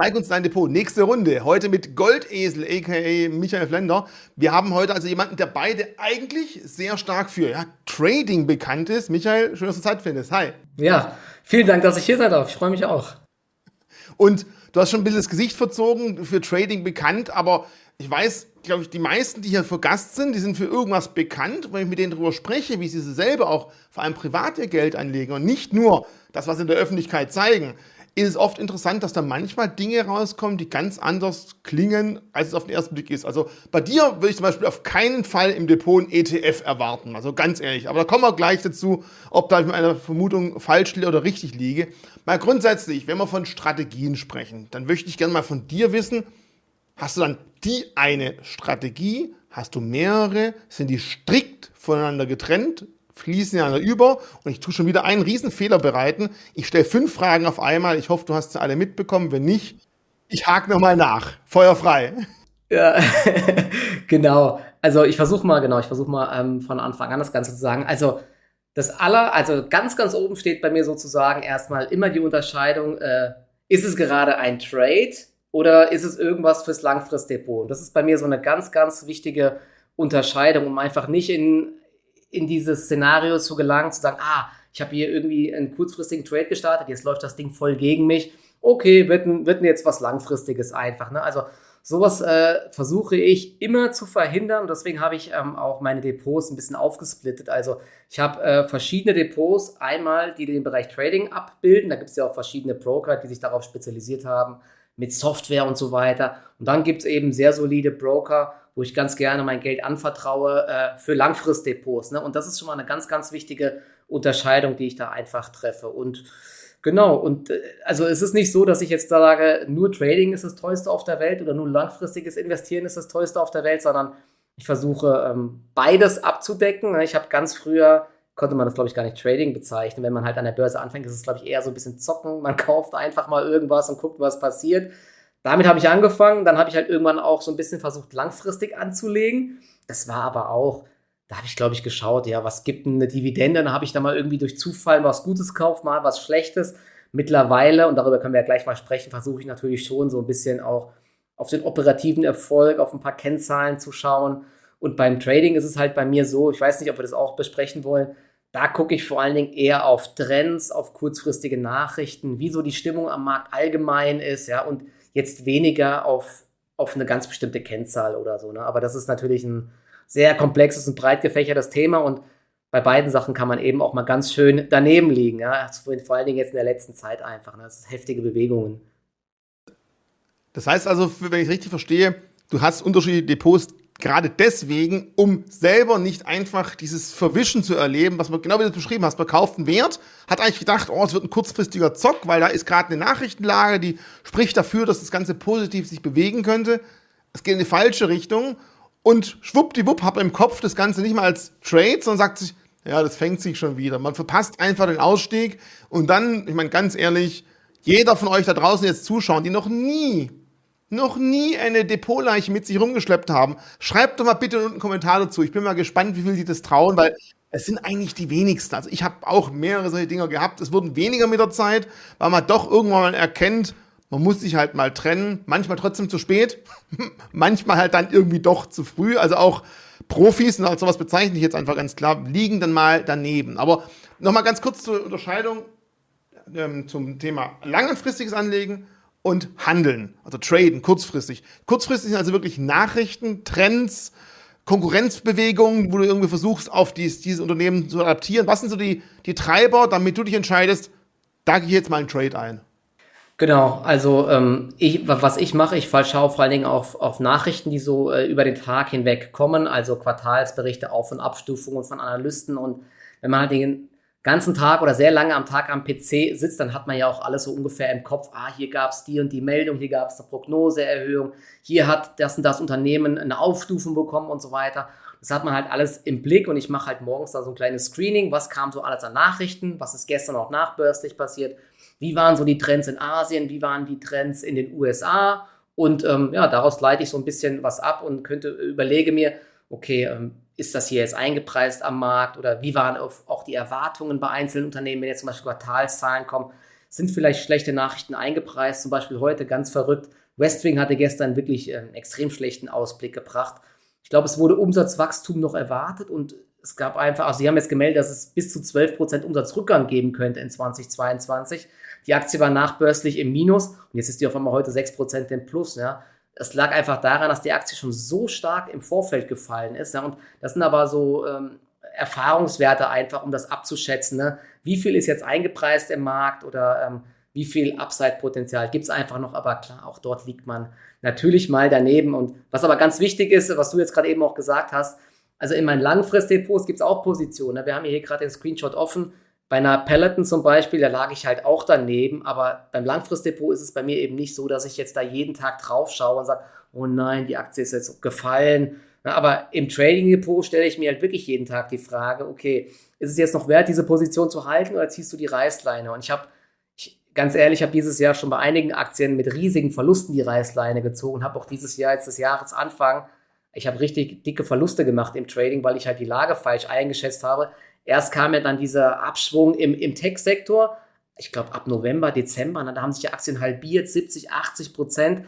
Zeig uns dein Depot. Nächste Runde. Heute mit Goldesel, a.k.a. Michael Flender. Wir haben heute also jemanden, der beide eigentlich sehr stark für ja, Trading bekannt ist. Michael, schön, dass du Zeit findest. Hi. Ja, vielen Dank, dass ich hier sein darf. Ich freue mich auch. Und du hast schon ein bisschen das Gesicht verzogen, für Trading bekannt, aber ich weiß, glaube ich, die meisten, die hier für Gast sind, die sind für irgendwas bekannt. Wenn ich mit denen darüber spreche, wie sie selber auch vor allem privat ihr Geld anlegen und nicht nur das, was sie in der Öffentlichkeit zeigen, ist es oft interessant, dass da manchmal Dinge rauskommen, die ganz anders klingen, als es auf den ersten Blick ist. Also bei dir würde ich zum Beispiel auf keinen Fall im Depot ein ETF erwarten. Also ganz ehrlich. Aber da kommen wir gleich dazu, ob da ich mit einer Vermutung falsch liege oder richtig liege. Mal grundsätzlich, wenn wir von Strategien sprechen, dann möchte ich gerne mal von dir wissen, hast du dann die eine Strategie? Hast du mehrere? Sind die strikt voneinander getrennt? Fließen ja über und ich tue schon wieder einen riesen Fehler bereiten. Ich stelle fünf Fragen auf einmal. Ich hoffe, du hast sie alle mitbekommen. Wenn nicht, ich hake nochmal nach. Feuer frei. Ja, genau. Also ich versuche mal, genau, ich versuche mal ähm, von Anfang an das Ganze zu sagen. Also das aller, also ganz, ganz oben steht bei mir sozusagen erstmal immer die Unterscheidung, äh, ist es gerade ein Trade oder ist es irgendwas fürs Langfristdepot? Und das ist bei mir so eine ganz, ganz wichtige Unterscheidung, um einfach nicht in in dieses Szenario zu gelangen, zu sagen, ah, ich habe hier irgendwie einen kurzfristigen Trade gestartet, jetzt läuft das Ding voll gegen mich. Okay, wird, wird jetzt was Langfristiges einfach. Ne? Also sowas äh, versuche ich immer zu verhindern. Deswegen habe ich ähm, auch meine Depots ein bisschen aufgesplittet. Also ich habe äh, verschiedene Depots. Einmal, die den Bereich Trading abbilden. Da gibt es ja auch verschiedene Broker, die sich darauf spezialisiert haben, mit Software und so weiter. Und dann gibt es eben sehr solide Broker, wo ich ganz gerne mein Geld anvertraue äh, für Langfristdepots. Ne? Und das ist schon mal eine ganz, ganz wichtige Unterscheidung, die ich da einfach treffe. Und genau, und äh, also es ist nicht so, dass ich jetzt sage, nur Trading ist das Tollste auf der Welt oder nur langfristiges Investieren ist das Tollste auf der Welt, sondern ich versuche ähm, beides abzudecken. Ne? Ich habe ganz früher konnte man das, glaube ich, gar nicht Trading bezeichnen. Wenn man halt an der Börse anfängt, ist es, glaube ich, eher so ein bisschen zocken. Man kauft einfach mal irgendwas und guckt, was passiert. Damit habe ich angefangen. Dann habe ich halt irgendwann auch so ein bisschen versucht, langfristig anzulegen. Das war aber auch, da habe ich, glaube ich, geschaut, ja, was gibt denn eine Dividende? Dann habe ich da mal irgendwie durch Zufall was Gutes gekauft, mal was Schlechtes. Mittlerweile, und darüber können wir ja gleich mal sprechen, versuche ich natürlich schon so ein bisschen auch auf den operativen Erfolg, auf ein paar Kennzahlen zu schauen. Und beim Trading ist es halt bei mir so, ich weiß nicht, ob wir das auch besprechen wollen, da gucke ich vor allen Dingen eher auf Trends, auf kurzfristige Nachrichten, wie so die Stimmung am Markt allgemein ist, ja, und jetzt weniger auf, auf eine ganz bestimmte Kennzahl oder so. Ne? Aber das ist natürlich ein sehr komplexes und breit gefächertes Thema und bei beiden Sachen kann man eben auch mal ganz schön daneben liegen. Ja? Vor allen Dingen jetzt in der letzten Zeit einfach. Ne? Das sind heftige Bewegungen. Das heißt also, wenn ich richtig verstehe, du hast unterschiedliche Depots gerade deswegen, um selber nicht einfach dieses Verwischen zu erleben, was man genau wie du beschrieben hast, man kauft einen Wert, hat eigentlich gedacht, oh, es wird ein kurzfristiger Zock, weil da ist gerade eine Nachrichtenlage, die spricht dafür, dass das Ganze positiv sich bewegen könnte. Es geht in die falsche Richtung und schwuppdiwupp hat man im Kopf das Ganze nicht mal als Trade, sondern sagt sich, ja, das fängt sich schon wieder. Man verpasst einfach den Ausstieg und dann, ich meine ganz ehrlich, jeder von euch da draußen jetzt zuschauen, die noch nie noch nie eine Depotleiche mit sich rumgeschleppt haben, schreibt doch mal bitte einen Kommentar dazu. Ich bin mal gespannt, wie viel die das trauen, weil es sind eigentlich die wenigsten. Also ich habe auch mehrere solche Dinger gehabt. Es wurden weniger mit der Zeit, weil man doch irgendwann mal erkennt, man muss sich halt mal trennen. Manchmal trotzdem zu spät, manchmal halt dann irgendwie doch zu früh. Also auch Profis, und als sowas bezeichne ich jetzt einfach ganz klar, liegen dann mal daneben. Aber nochmal ganz kurz zur Unterscheidung ähm, zum Thema langfristiges Anlegen und Handeln, also Traden, kurzfristig. Kurzfristig sind also wirklich Nachrichten, Trends, Konkurrenzbewegungen, wo du irgendwie versuchst, auf dies, dieses Unternehmen zu adaptieren. Was sind so die, die Treiber, damit du dich entscheidest, da gehe ich jetzt mal einen Trade ein? Genau, also ähm, ich, was ich mache, ich schaue vor allen Dingen auf, auf Nachrichten, die so äh, über den Tag hinweg kommen, also Quartalsberichte, Auf- und Abstufungen von Analysten und wenn man halt den ganzen Tag oder sehr lange am Tag am PC sitzt, dann hat man ja auch alles so ungefähr im Kopf. Ah, hier gab es die und die Meldung, hier gab es eine Prognoseerhöhung, hier hat das und das Unternehmen eine Aufstufung bekommen und so weiter. Das hat man halt alles im Blick und ich mache halt morgens da so ein kleines Screening. Was kam so alles an Nachrichten? Was ist gestern auch nachbörslich passiert? Wie waren so die Trends in Asien? Wie waren die Trends in den USA? Und ähm, ja, daraus leite ich so ein bisschen was ab und könnte überlege mir, okay, ähm, ist das hier jetzt eingepreist am Markt oder wie waren auch die Erwartungen bei einzelnen Unternehmen, wenn jetzt zum Beispiel Quartalszahlen kommen? sind vielleicht schlechte Nachrichten eingepreist. Zum Beispiel heute ganz verrückt. Westwing hatte gestern wirklich einen extrem schlechten Ausblick gebracht. Ich glaube, es wurde Umsatzwachstum noch erwartet und es gab einfach, also sie haben jetzt gemeldet, dass es bis zu 12% Umsatzrückgang geben könnte in 2022. Die Aktie war nachbörslich im Minus und jetzt ist die auf einmal heute 6% im Plus. Ja. Es lag einfach daran, dass die Aktie schon so stark im Vorfeld gefallen ist. Ja. Und das sind aber so ähm, Erfahrungswerte einfach, um das abzuschätzen. Ne? Wie viel ist jetzt eingepreist im Markt oder ähm, wie viel Upside-Potenzial gibt es einfach noch, aber klar, auch dort liegt man natürlich mal daneben. Und was aber ganz wichtig ist, was du jetzt gerade eben auch gesagt hast, also in meinen Langfristdepots gibt es auch Positionen. Ne? Wir haben hier gerade den Screenshot offen. Bei einer Peloton zum Beispiel, da lag ich halt auch daneben, aber beim Langfristdepot ist es bei mir eben nicht so, dass ich jetzt da jeden Tag drauf schaue und sage, oh nein, die Aktie ist jetzt gefallen. Aber im Trading Depot stelle ich mir halt wirklich jeden Tag die Frage, okay, ist es jetzt noch wert, diese Position zu halten oder ziehst du die Reißleine? Und ich habe, ganz ehrlich, ich habe dieses Jahr schon bei einigen Aktien mit riesigen Verlusten die Reißleine gezogen, habe auch dieses Jahr jetzt des Jahresanfang ich habe richtig dicke Verluste gemacht im Trading, weil ich halt die Lage falsch eingeschätzt habe. Erst kam ja dann dieser Abschwung im, im Tech-Sektor, ich glaube ab November, Dezember, da haben sich die Aktien halbiert, 70, 80 Prozent.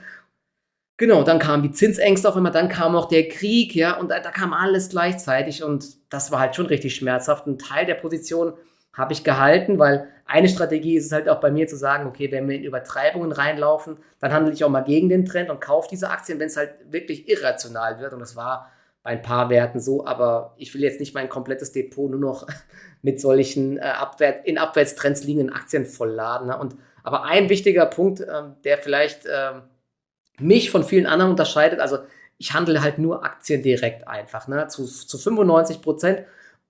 Genau, dann kamen die Zinsängste auf einmal, dann kam auch der Krieg, ja, und da, da kam alles gleichzeitig und das war halt schon richtig schmerzhaft. Ein Teil der Position habe ich gehalten, weil eine Strategie ist es halt auch bei mir zu sagen, okay, wenn wir in Übertreibungen reinlaufen, dann handle ich auch mal gegen den Trend und kaufe diese Aktien, wenn es halt wirklich irrational wird. Und das war bei ein paar Werten so, aber ich will jetzt nicht mein komplettes Depot nur noch mit solchen äh, Abwärt, in Abwärtstrends liegenden Aktien vollladen. Ne? Und, aber ein wichtiger Punkt, ähm, der vielleicht ähm, mich von vielen anderen unterscheidet, also ich handle halt nur Aktien direkt einfach, ne? zu, zu 95 Prozent.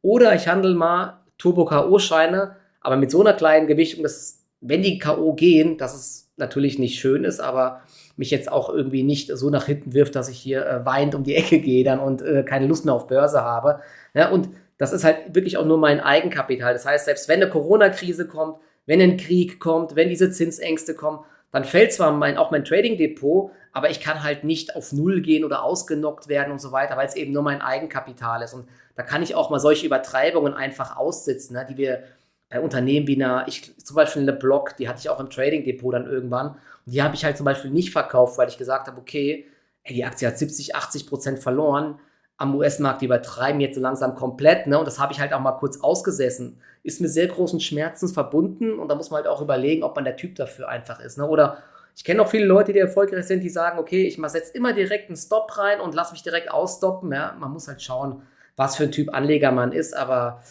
Oder ich handle mal Turbo-K.O.-Scheine, aber mit so einer kleinen Gewichtung, dass, wenn die K.O. gehen, dass es natürlich nicht schön ist, aber mich jetzt auch irgendwie nicht so nach hinten wirft, dass ich hier äh, weinend um die Ecke gehe dann und äh, keine Lust mehr auf Börse habe. Ja, und das ist halt wirklich auch nur mein Eigenkapital. Das heißt, selbst wenn eine Corona-Krise kommt, wenn ein Krieg kommt, wenn diese Zinsängste kommen, dann fällt zwar mein, auch mein Trading-Depot, aber ich kann halt nicht auf Null gehen oder ausgenockt werden und so weiter, weil es eben nur mein Eigenkapital ist. Und da kann ich auch mal solche Übertreibungen einfach aussitzen, ne, die wir bei Unternehmen wie einer, ich, zum Beispiel eine Block, die hatte ich auch im Trading Depot dann irgendwann. Die habe ich halt zum Beispiel nicht verkauft, weil ich gesagt habe, okay, ey, die Aktie hat 70, 80 Prozent verloren. Am US-Markt, die übertreiben jetzt so langsam komplett, ne? Und das habe ich halt auch mal kurz ausgesessen. Ist mit sehr großen Schmerzen verbunden und da muss man halt auch überlegen, ob man der Typ dafür einfach ist, ne? Oder ich kenne auch viele Leute, die erfolgreich sind, die sagen, okay, ich setze immer direkt einen Stop rein und lasse mich direkt ausstoppen. Ja? Man muss halt schauen, was für ein Typ Anleger man ist, aber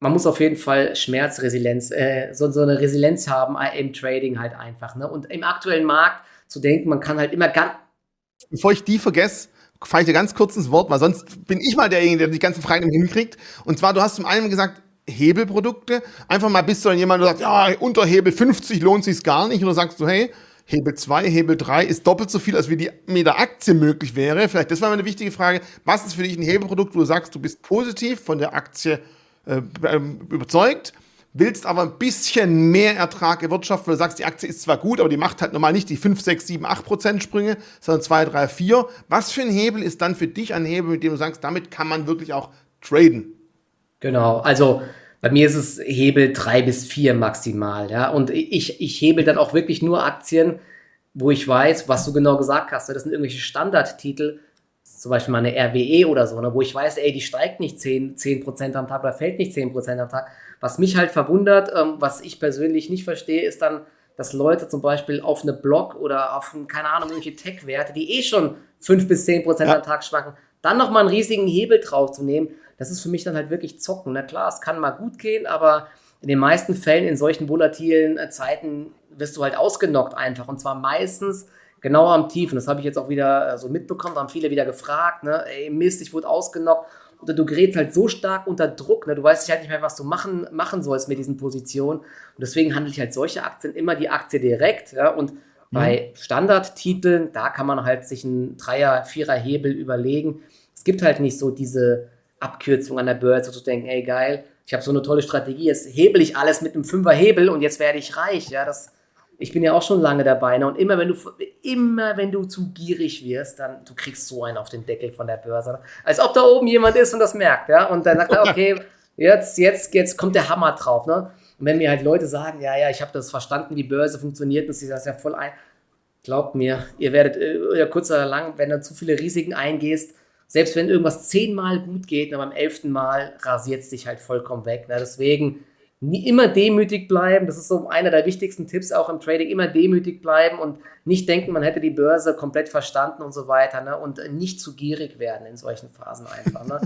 man muss auf jeden Fall Schmerzresilienz, äh, so, so eine Resilienz haben äh, im Trading halt einfach. Ne? Und im aktuellen Markt zu denken, man kann halt immer ganz. Bevor ich die vergesse, fahre ich dir ganz kurz ins Wort, weil sonst bin ich mal derjenige, der die ganzen Fragen hinkriegt. Und zwar, du hast zum einen gesagt, Hebelprodukte. Einfach mal bist du dann jemand, der sagt, ja, unter Hebel 50 lohnt sich gar nicht. Oder sagst du, hey, Hebel 2, Hebel 3 ist doppelt so viel, als wie die mit der Aktie möglich wäre. Vielleicht, das war eine wichtige Frage. Was ist für dich ein Hebelprodukt, wo du sagst, du bist positiv von der Aktie äh, ähm, überzeugt, willst aber ein bisschen mehr Ertrag erwirtschaften, weil du sagst, die Aktie ist zwar gut, aber die macht halt normal nicht die 5, 6, 7, 8 Prozent Sprünge, sondern 2, 3, 4. Was für ein Hebel ist dann für dich ein Hebel, mit dem du sagst, damit kann man wirklich auch traden? Genau, also bei mir ist es Hebel 3 bis 4 maximal, ja. Und ich, ich hebel dann auch wirklich nur Aktien, wo ich weiß, was du genau gesagt hast. Das sind irgendwelche Standardtitel, zum Beispiel mal eine RWE oder so, ne, wo ich weiß, ey, die steigt nicht 10, 10% am Tag oder fällt nicht 10% am Tag. Was mich halt verwundert, ähm, was ich persönlich nicht verstehe, ist dann, dass Leute zum Beispiel auf eine Block oder auf, keine Ahnung, irgendwelche Tech-Werte, die eh schon 5 bis 10% ja. am Tag schwanken, dann nochmal einen riesigen Hebel drauf zu nehmen, das ist für mich dann halt wirklich zocken. Na klar, es kann mal gut gehen, aber in den meisten Fällen in solchen volatilen äh, Zeiten wirst du halt ausgenockt einfach. Und zwar meistens genau am Tiefen. Das habe ich jetzt auch wieder äh, so mitbekommen, da haben viele wieder gefragt, ne, ey Mist, ich wurde ausgenockt. Oder du gerätst halt so stark unter Druck, ne, du weißt halt nicht mehr, was du machen, machen sollst mit diesen Positionen. Und deswegen handle ich halt solche Aktien immer die Aktie direkt. Ja, und mhm. bei Standardtiteln, da kann man halt sich einen Dreier-, Vierer-Hebel überlegen. Es gibt halt nicht so diese Abkürzung an der Börse, zu denken, ey geil, ich habe so eine tolle Strategie, jetzt hebel ich alles mit einem Fünfer-Hebel und jetzt werde ich reich. Ja, das ich bin ja auch schon lange dabei. Ne? Und immer wenn du immer wenn du zu gierig wirst, dann du kriegst so einen auf den Deckel von der Börse. Ne? Als ob da oben jemand ist und das merkt, ja. Und dann sagt er, okay, jetzt, jetzt, jetzt kommt der Hammer drauf. Ne? Und wenn mir halt Leute sagen, ja, ja, ich habe das verstanden, wie Börse funktioniert, und sie das ja voll ein, glaubt mir, ihr werdet äh, kurz oder lang, wenn du zu viele Risiken eingehst, selbst wenn irgendwas zehnmal gut geht, aber beim elften Mal rasiert es dich halt vollkommen weg. Ne? Deswegen nie, immer demütig bleiben. Das ist so einer der wichtigsten Tipps auch im Trading. Immer demütig bleiben und nicht denken, man hätte die Börse komplett verstanden und so weiter. Ne? Und nicht zu gierig werden in solchen Phasen einfach. Ne?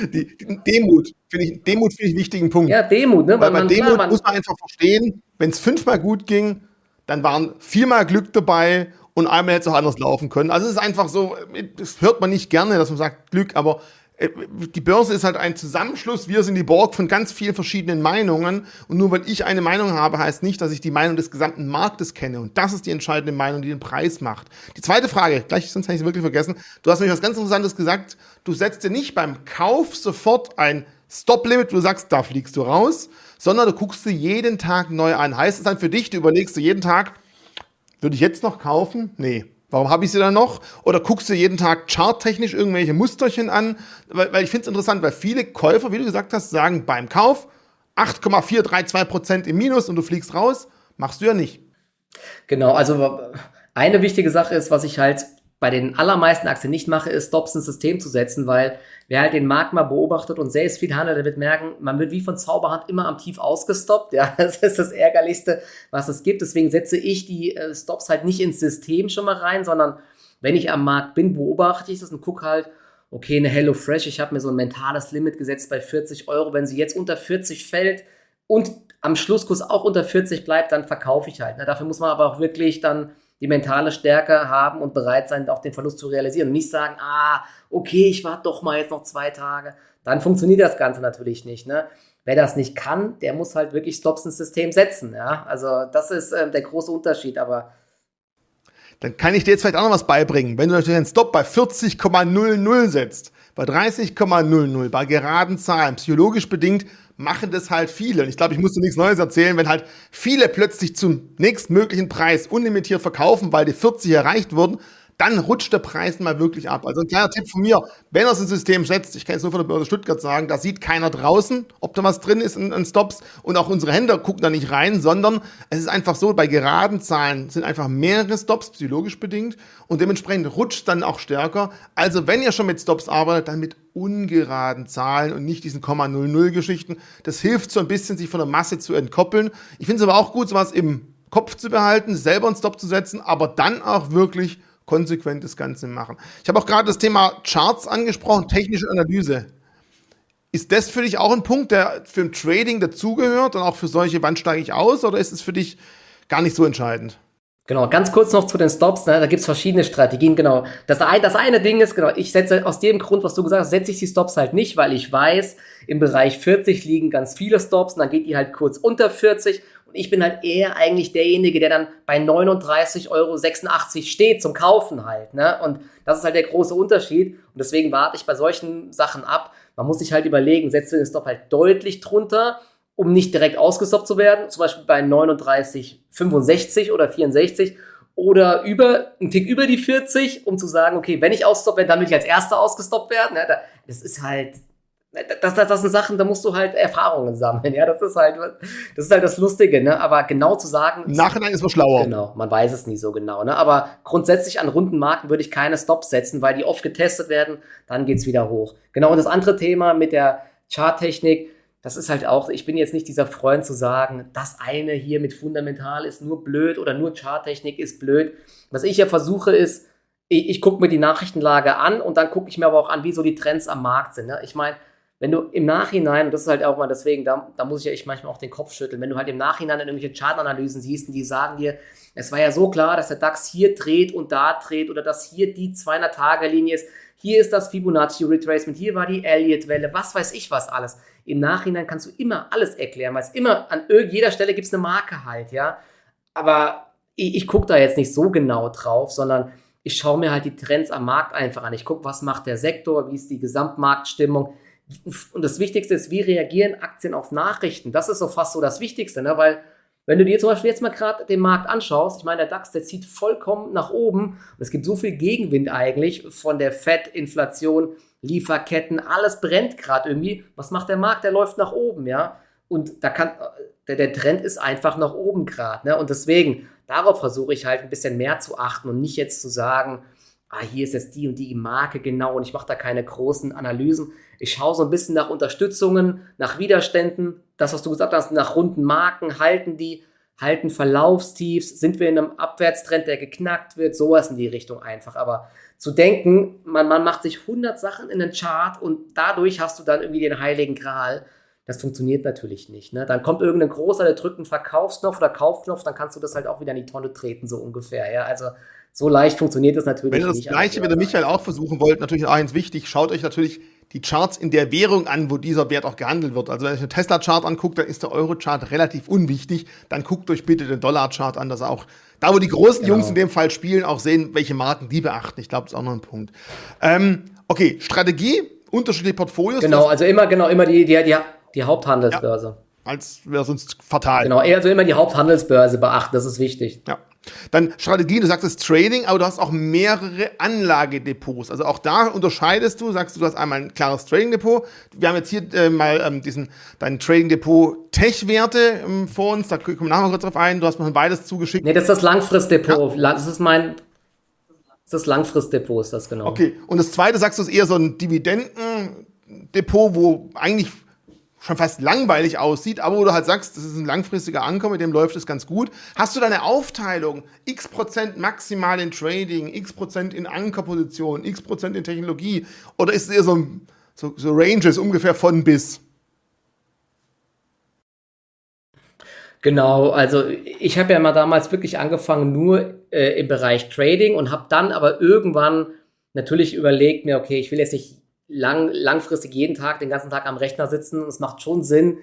Die, Demut finde ich, Demut finde ich einen wichtigen Punkt. Ja, Demut. Ne? Weil bei Demut klar, man, muss man einfach verstehen, wenn es fünfmal gut ging, dann waren viermal Glück dabei und einmal hätte es auch anders laufen können. Also es ist einfach so, das hört man nicht gerne, dass man sagt Glück, aber die Börse ist halt ein Zusammenschluss, wir sind die Borg von ganz vielen verschiedenen Meinungen und nur weil ich eine Meinung habe, heißt nicht, dass ich die Meinung des gesamten Marktes kenne und das ist die entscheidende Meinung, die den Preis macht. Die zweite Frage, gleich, sonst habe ich es wirklich vergessen, du hast nämlich was ganz Interessantes gesagt, du setzt dir nicht beim Kauf sofort ein Stop-Limit, wo du sagst, da fliegst du raus, sondern du guckst dir jeden Tag neu an. Heißt es dann für dich, du überlegst dir jeden Tag, würde ich jetzt noch kaufen? Nee. Warum habe ich sie dann noch? Oder guckst du jeden Tag charttechnisch irgendwelche Musterchen an? Weil, weil ich finde es interessant, weil viele Käufer, wie du gesagt hast, sagen beim Kauf 8,432% im Minus und du fliegst raus. Machst du ja nicht. Genau, also eine wichtige Sache ist, was ich halt bei den allermeisten Aktien nicht mache, ist Stops ins System zu setzen, weil wer halt den Markt mal beobachtet und selbst viel handelt, der wird merken, man wird wie von Zauberhand immer am Tief ausgestoppt. Ja, das ist das Ärgerlichste, was es gibt. Deswegen setze ich die äh, Stops halt nicht ins System schon mal rein, sondern wenn ich am Markt bin, beobachte ich das und gucke halt, okay, eine Hello Fresh, ich habe mir so ein mentales Limit gesetzt bei 40 Euro. Wenn sie jetzt unter 40 fällt und am Schlusskurs auch unter 40 bleibt, dann verkaufe ich halt. Ne? Dafür muss man aber auch wirklich dann die mentale Stärke haben und bereit sein, auch den Verlust zu realisieren. Und nicht sagen, ah, okay, ich warte doch mal jetzt noch zwei Tage. Dann funktioniert das Ganze natürlich nicht. Ne? Wer das nicht kann, der muss halt wirklich Stops ins System setzen. Ja? Also das ist äh, der große Unterschied. Aber dann kann ich dir jetzt vielleicht auch noch was beibringen. Wenn du natürlich einen Stop bei 40,00 setzt, bei 30,00, bei geraden Zahlen, psychologisch bedingt, machen das halt viele. Und ich glaube, ich muss dir nichts Neues erzählen, wenn halt viele plötzlich zum nächstmöglichen Preis unlimitiert verkaufen, weil die 40 erreicht wurden, dann rutscht der Preis mal wirklich ab. Also ein kleiner Tipp von mir, wenn er es ins System setzt, ich kann es nur von der Börse Stuttgart sagen, da sieht keiner draußen, ob da was drin ist in Stops und auch unsere Händler gucken da nicht rein, sondern es ist einfach so, bei geraden Zahlen sind einfach mehrere Stops psychologisch bedingt und dementsprechend rutscht dann auch stärker. Also wenn ihr schon mit Stops arbeitet, dann mit ungeraden Zahlen und nicht diesen Komma 00 Geschichten. Das hilft so ein bisschen, sich von der Masse zu entkoppeln. Ich finde es aber auch gut, sowas im Kopf zu behalten, selber einen Stop zu setzen, aber dann auch wirklich konsequent das Ganze machen. Ich habe auch gerade das Thema Charts angesprochen, technische Analyse. Ist das für dich auch ein Punkt, der für ein Trading dazugehört und auch für solche, wann steige ich aus, oder ist es für dich gar nicht so entscheidend? Genau, ganz kurz noch zu den Stops, ne? da gibt's verschiedene Strategien, genau. Das, das eine Ding ist, genau, ich setze aus dem Grund, was du gesagt hast, setze ich die Stops halt nicht, weil ich weiß, im Bereich 40 liegen ganz viele Stops und dann geht die halt kurz unter 40 ich bin halt eher eigentlich derjenige, der dann bei 39,86 Euro steht zum Kaufen halt. Ne? Und das ist halt der große Unterschied. Und deswegen warte ich bei solchen Sachen ab. Man muss sich halt überlegen, setzt du den Stop halt deutlich drunter, um nicht direkt ausgestoppt zu werden. Zum Beispiel bei 39,65 oder 64 oder über, ein Tick über die 40, um zu sagen, okay, wenn ich ausstoppe werde, dann will ich als Erster ausgestoppt werden. Ne? Das ist halt, das, das, das sind Sachen, da musst du halt Erfahrungen sammeln, ja, das ist halt, das ist halt das Lustige, ne, aber genau zu sagen. Im Nachhinein ist man schlauer. Genau, man weiß es nie so genau, ne, aber grundsätzlich an runden Marken würde ich keine Stops setzen, weil die oft getestet werden, dann geht's wieder hoch. Genau, und das andere Thema mit der Charttechnik, das ist halt auch, ich bin jetzt nicht dieser Freund zu sagen, das eine hier mit Fundamental ist nur blöd oder nur Charttechnik ist blöd. Was ich ja versuche ist, ich, ich gucke mir die Nachrichtenlage an und dann gucke ich mir aber auch an, wie so die Trends am Markt sind. Ne? Ich meine, wenn du im Nachhinein, und das ist halt auch mal deswegen, da, da muss ich ja ich manchmal auch den Kopf schütteln, wenn du halt im Nachhinein in irgendwelche Chartanalysen siehst und die sagen dir, es war ja so klar, dass der DAX hier dreht und da dreht oder dass hier die 200-Tage-Linie ist, hier ist das Fibonacci Retracement, hier war die Elliott-Welle, was weiß ich was alles. Im Nachhinein kannst du immer alles erklären, weil es immer an jeder Stelle gibt es eine Marke halt, ja. Aber ich, ich gucke da jetzt nicht so genau drauf, sondern ich schaue mir halt die Trends am Markt einfach an. Ich gucke, was macht der Sektor, wie ist die Gesamtmarktstimmung, und das Wichtigste ist, wie reagieren Aktien auf Nachrichten? Das ist so fast so das Wichtigste, ne? weil wenn du dir zum Beispiel jetzt mal gerade den Markt anschaust, ich meine, der DAX, der zieht vollkommen nach oben und es gibt so viel Gegenwind eigentlich von der Fed, Inflation, Lieferketten, alles brennt gerade irgendwie. Was macht der Markt? Der läuft nach oben, ja. Und da kann, der, der Trend ist einfach nach oben gerade. Ne? Und deswegen, darauf versuche ich halt ein bisschen mehr zu achten und nicht jetzt zu sagen, ah, hier ist jetzt die und die Marke genau und ich mache da keine großen Analysen. Ich schaue so ein bisschen nach Unterstützungen, nach Widerständen, das, was du gesagt hast, nach runden Marken, halten die, halten Verlaufstiefs, sind wir in einem Abwärtstrend, der geknackt wird, sowas in die Richtung einfach. Aber zu denken, man, man macht sich 100 Sachen in den Chart und dadurch hast du dann irgendwie den heiligen Gral, das funktioniert natürlich nicht. Ne? Dann kommt irgendein großer, der drückt einen Verkaufsknopf oder Kaufknopf, dann kannst du das halt auch wieder in die Tonne treten, so ungefähr. Ja? Also so leicht funktioniert das natürlich nicht. Wenn ihr das Gleiche wie der Michael auch versuchen wollt, natürlich auch eins wichtig, schaut euch natürlich die Charts in der Währung an, wo dieser Wert auch gehandelt wird. Also wenn ihr euch einen Tesla-Chart anguckt, dann ist der Euro-Chart relativ unwichtig. Dann guckt euch bitte den Dollar-Chart an, dass auch da, wo die großen genau. Jungs in dem Fall spielen, auch sehen, welche Marken die beachten. Ich glaube, das ist auch noch ein Punkt. Ähm, okay, Strategie, unterschiedliche Portfolios. Genau, also immer, genau, immer die, die, die, die Haupthandelsbörse. Ja, als wäre sonst fatal. Genau, eher so immer die Haupthandelsbörse beachten, das ist wichtig. Ja. Dann Strategie, du sagst es Trading, aber du hast auch mehrere Anlagedepots. Also auch da unterscheidest du, sagst du, du hast einmal ein klares Trading-Depot. Wir haben jetzt hier äh, mal ähm, diesen dein Trading-Depot Tech-Werte ähm, vor uns, da kommen wir nachher kurz drauf ein. Du hast mir beides zugeschickt. Nee, das ist das Langfristdepot. Ja. Das ist mein das ist das Langfristdepot, ist das genau. Okay, und das zweite sagst du, ist eher so ein Dividendendepot, wo eigentlich schon fast langweilig aussieht, aber wo du halt sagst, das ist ein langfristiger Anker, mit dem läuft es ganz gut. Hast du deine Aufteilung, x Prozent maximal in Trading, x Prozent in Ankerposition, x Prozent in Technologie, oder ist es eher so, so, so Ranges ungefähr von bis? Genau, also ich habe ja mal damals wirklich angefangen nur äh, im Bereich Trading und habe dann aber irgendwann natürlich überlegt mir, okay, ich will jetzt nicht lang, langfristig jeden Tag, den ganzen Tag am Rechner sitzen. Und es macht schon Sinn,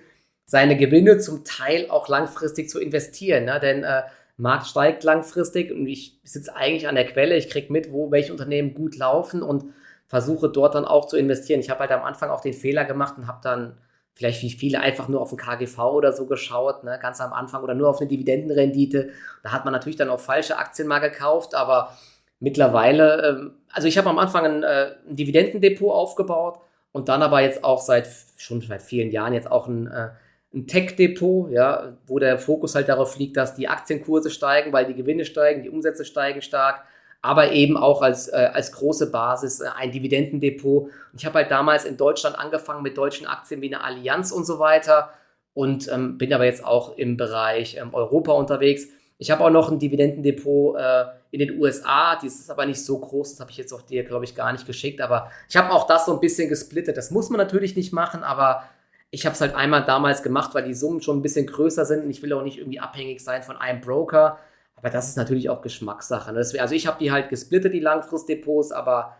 seine Gewinne zum Teil auch langfristig zu investieren. Ne? Denn äh, Markt steigt langfristig und ich sitze eigentlich an der Quelle. Ich kriege mit, wo welche Unternehmen gut laufen und versuche dort dann auch zu investieren. Ich habe halt am Anfang auch den Fehler gemacht und habe dann vielleicht wie viele einfach nur auf den KGV oder so geschaut, ne, ganz am Anfang oder nur auf eine Dividendenrendite. Da hat man natürlich dann auch falsche Aktien mal gekauft, aber mittlerweile, ähm, also ich habe am Anfang ein, äh, ein, Dividendendepot aufgebaut und dann aber jetzt auch seit schon seit vielen Jahren jetzt auch ein, äh, ein Tech-Depot, ja, wo der Fokus halt darauf liegt, dass die Aktienkurse steigen, weil die Gewinne steigen, die Umsätze steigen stark, aber eben auch als, äh, als große Basis ein Dividendendepot. Und ich habe halt damals in Deutschland angefangen mit deutschen Aktien wie eine Allianz und so weiter und ähm, bin aber jetzt auch im Bereich ähm, Europa unterwegs. Ich habe auch noch ein Dividendendepot äh, in den USA, das ist aber nicht so groß, das habe ich jetzt auch dir, glaube ich, gar nicht geschickt, aber ich habe auch das so ein bisschen gesplittet. Das muss man natürlich nicht machen, aber ich habe es halt einmal damals gemacht, weil die Summen schon ein bisschen größer sind und ich will auch nicht irgendwie abhängig sein von einem Broker. Aber das ist natürlich auch Geschmackssache. Ne? also ich habe die halt gesplittet, die Langfristdepots, aber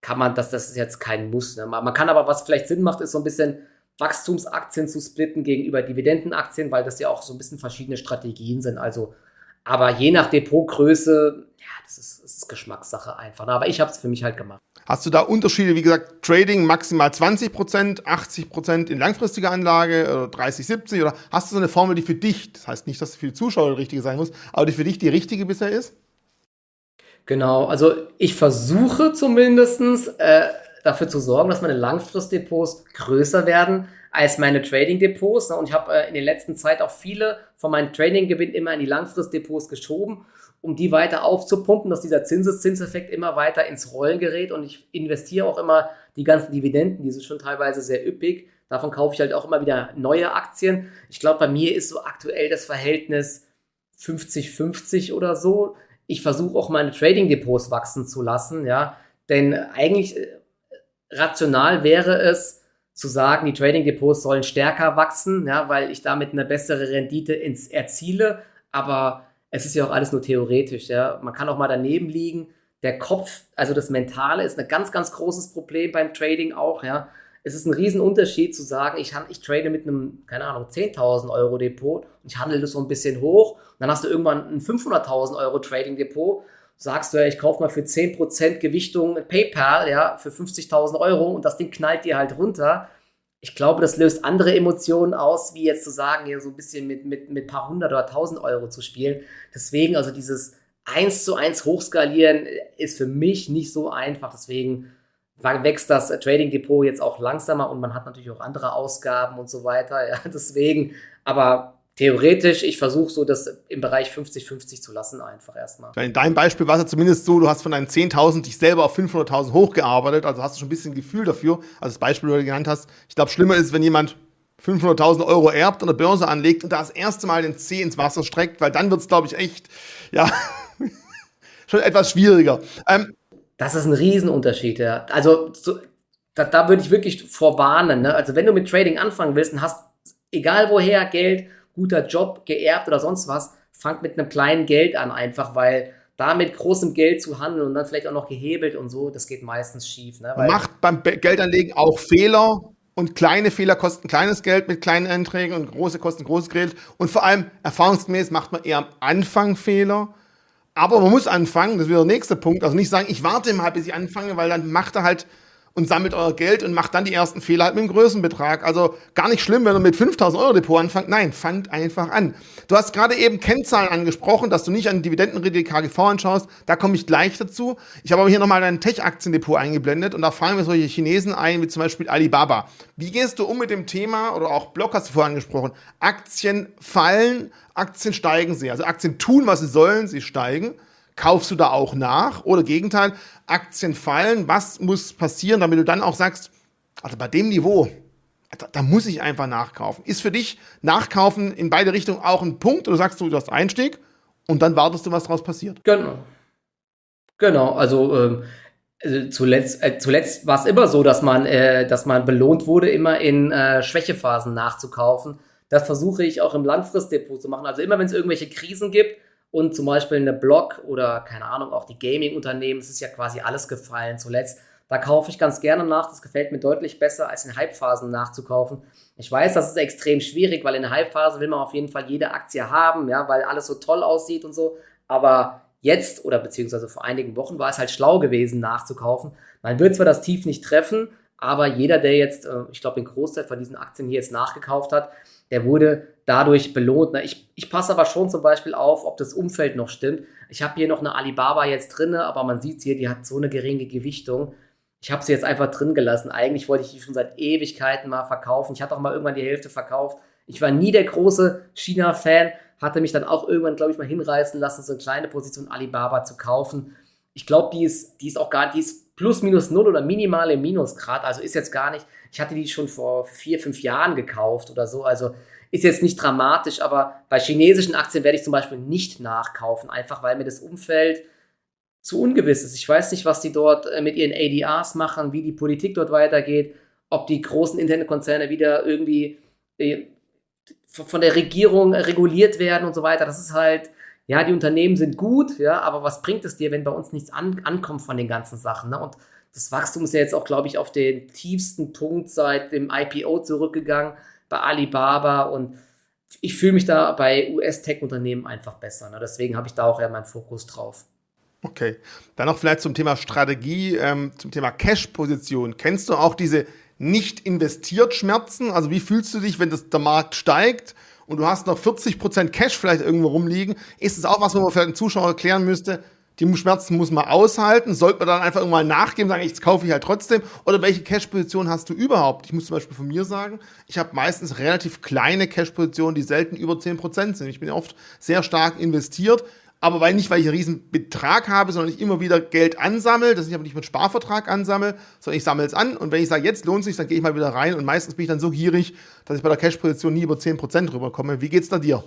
kann man, das, das ist jetzt kein Muss. Ne? Man kann aber, was vielleicht Sinn macht, ist so ein bisschen Wachstumsaktien zu splitten gegenüber Dividendenaktien, weil das ja auch so ein bisschen verschiedene Strategien sind. Also aber je nach Depotgröße, ja, das ist, das ist Geschmackssache einfach. Aber ich habe es für mich halt gemacht. Hast du da Unterschiede, wie gesagt, Trading maximal 20 Prozent, 80 Prozent in langfristiger Anlage oder 30, 70 oder hast du so eine Formel, die für dich, das heißt nicht, dass für die Zuschauer die richtige sein muss, aber die für dich die richtige bisher ist? Genau, also ich versuche zumindest äh, dafür zu sorgen, dass meine Langfristdepots größer werden als meine Trading-Depots. Ne? Und ich habe äh, in der letzten Zeit auch viele von meinen Trading-Gewinnen immer in die Langfrist-Depots geschoben, um die weiter aufzupumpen, dass dieser Zinseszinseffekt immer weiter ins Rollen gerät. Und ich investiere auch immer die ganzen Dividenden, die sind schon teilweise sehr üppig. Davon kaufe ich halt auch immer wieder neue Aktien. Ich glaube, bei mir ist so aktuell das Verhältnis 50-50 oder so. Ich versuche auch meine Trading-Depots wachsen zu lassen, ja. Denn eigentlich äh, rational wäre es, zu sagen, die Trading Depots sollen stärker wachsen, ja, weil ich damit eine bessere Rendite ins erziele. Aber es ist ja auch alles nur theoretisch. Ja. Man kann auch mal daneben liegen. Der Kopf, also das Mentale, ist ein ganz, ganz großes Problem beim Trading auch. Ja. Es ist ein Riesenunterschied zu sagen, ich, ich trade mit einem, keine Ahnung, 10.000 Euro Depot und ich handle das so ein bisschen hoch. Und dann hast du irgendwann ein 500.000 Euro Trading Depot sagst du, ja, ich kaufe mal für 10% Gewichtung PayPal, ja, für 50.000 Euro und das Ding knallt dir halt runter. Ich glaube, das löst andere Emotionen aus, wie jetzt zu sagen, hier so ein bisschen mit, mit, mit paar hundert oder tausend Euro zu spielen. Deswegen, also dieses 1 zu 1 hochskalieren ist für mich nicht so einfach. Deswegen wächst das Trading Depot jetzt auch langsamer und man hat natürlich auch andere Ausgaben und so weiter. Ja, deswegen, aber theoretisch, ich versuche so das im Bereich 50-50 zu lassen, einfach erstmal. In deinem Beispiel war es ja zumindest so, du hast von deinen 10.000 dich selber auf 500.000 hochgearbeitet, also hast du schon ein bisschen Gefühl dafür. Also das Beispiel, das du genannt hast. Ich glaube, schlimmer ist, wenn jemand 500.000 Euro erbt und eine Börse anlegt und da das erste Mal den C ins Wasser streckt, weil dann wird es, glaube ich, echt, ja, schon etwas schwieriger. Ähm, das ist ein Riesenunterschied, ja. Also so, da, da würde ich wirklich vorwarnen. Ne? Also wenn du mit Trading anfangen willst und hast, egal woher, Geld, guter Job, geerbt oder sonst was, fang mit einem kleinen Geld an einfach, weil da mit großem Geld zu handeln und dann vielleicht auch noch gehebelt und so, das geht meistens schief. Ne? Macht beim Geldanlegen auch Fehler und kleine Fehler kosten kleines Geld mit kleinen Einträgen und große kosten großes Geld. Und vor allem, erfahrungsgemäß macht man eher am Anfang Fehler. Aber man muss anfangen, das wäre der nächste Punkt. Also nicht sagen, ich warte mal, bis ich anfange, weil dann macht er halt und sammelt euer Geld und macht dann die ersten Fehler halt mit dem größeren Betrag. Also gar nicht schlimm, wenn ihr mit 5000 Euro Depot anfangt. Nein, fangt einfach an. Du hast gerade eben Kennzahlen angesprochen, dass du nicht an Dividendenrendite KGV anschaust. Da komme ich gleich dazu. Ich habe aber hier nochmal dein Tech-Aktiendepot eingeblendet und da fallen mir solche Chinesen ein, wie zum Beispiel Alibaba. Wie gehst du um mit dem Thema, oder auch Block hast du vorhin angesprochen, Aktien fallen, Aktien steigen sie. Also Aktien tun, was sie sollen, sie steigen. Kaufst du da auch nach? Oder Gegenteil, Aktien fallen, was muss passieren, damit du dann auch sagst, also bei dem Niveau, da, da, muss ich einfach nachkaufen. Ist für dich Nachkaufen in beide Richtungen auch ein Punkt? Oder sagst du, du hast Einstieg und dann wartest du, was daraus passiert? Genau. Genau, also, ähm, also zuletzt, äh, zuletzt war es immer so, dass man, äh, dass man belohnt wurde, immer in äh, Schwächephasen nachzukaufen. Das versuche ich auch im Langfristdepot zu machen. Also immer, wenn es irgendwelche Krisen gibt, und zum Beispiel eine Blog oder keine Ahnung, auch die Gaming-Unternehmen, es ist ja quasi alles gefallen zuletzt. Da kaufe ich ganz gerne nach. Das gefällt mir deutlich besser, als in Hypephasen nachzukaufen. Ich weiß, das ist extrem schwierig, weil in Hypephasen will man auf jeden Fall jede Aktie haben, ja, weil alles so toll aussieht und so. Aber jetzt oder beziehungsweise vor einigen Wochen war es halt schlau gewesen, nachzukaufen. Man wird zwar das Tief nicht treffen, aber jeder, der jetzt, äh, ich glaube, den Großteil von diesen Aktien hier jetzt nachgekauft hat, der wurde dadurch belohnt. Ich, ich passe aber schon zum Beispiel auf, ob das Umfeld noch stimmt. Ich habe hier noch eine Alibaba jetzt drin, aber man sieht hier, die hat so eine geringe Gewichtung. Ich habe sie jetzt einfach drin gelassen. Eigentlich wollte ich die schon seit Ewigkeiten mal verkaufen. Ich hatte auch mal irgendwann die Hälfte verkauft. Ich war nie der große China-Fan, hatte mich dann auch irgendwann, glaube ich, mal hinreißen lassen, so eine kleine Position Alibaba zu kaufen. Ich glaube, die ist, die ist auch gar nicht, die ist plus minus null oder minimale Minusgrad, also ist jetzt gar nicht. Ich hatte die schon vor vier, fünf Jahren gekauft oder so, also ist jetzt nicht dramatisch, aber bei chinesischen Aktien werde ich zum Beispiel nicht nachkaufen, einfach weil mir das Umfeld zu ungewiss ist. Ich weiß nicht, was die dort äh, mit ihren ADRs machen, wie die Politik dort weitergeht, ob die großen Internetkonzerne wieder irgendwie äh, von der Regierung reguliert werden und so weiter. Das ist halt, ja, die Unternehmen sind gut, ja, aber was bringt es dir, wenn bei uns nichts an, ankommt von den ganzen Sachen? Ne? Und das Wachstum ist ja jetzt auch, glaube ich, auf den tiefsten Punkt seit dem IPO zurückgegangen bei Alibaba und ich fühle mich da bei US-Tech-Unternehmen einfach besser. Ne? Deswegen habe ich da auch eher meinen Fokus drauf. Okay. Dann noch vielleicht zum Thema Strategie, ähm, zum Thema Cash-Position. Kennst du auch diese nicht investiert Schmerzen? Also wie fühlst du dich, wenn das, der Markt steigt und du hast noch 40% Cash vielleicht irgendwo rumliegen? Ist es auch was, wo man vielleicht den Zuschauer erklären müsste? Die Schmerzen muss man aushalten. Sollte man dann einfach irgendwann nachgeben, sagen, ich kaufe ich halt trotzdem? Oder welche Cash-Position hast du überhaupt? Ich muss zum Beispiel von mir sagen, ich habe meistens relativ kleine Cash-Positionen, die selten über 10% sind. Ich bin oft sehr stark investiert, aber weil nicht, weil ich einen riesen Betrag habe, sondern ich immer wieder Geld ansammle, das ich aber nicht mit Sparvertrag ansammle, sondern ich sammle es an und wenn ich sage, jetzt lohnt es sich, dann gehe ich mal wieder rein und meistens bin ich dann so gierig, dass ich bei der Cash-Position nie über 10% rüberkomme. Wie geht's da dir?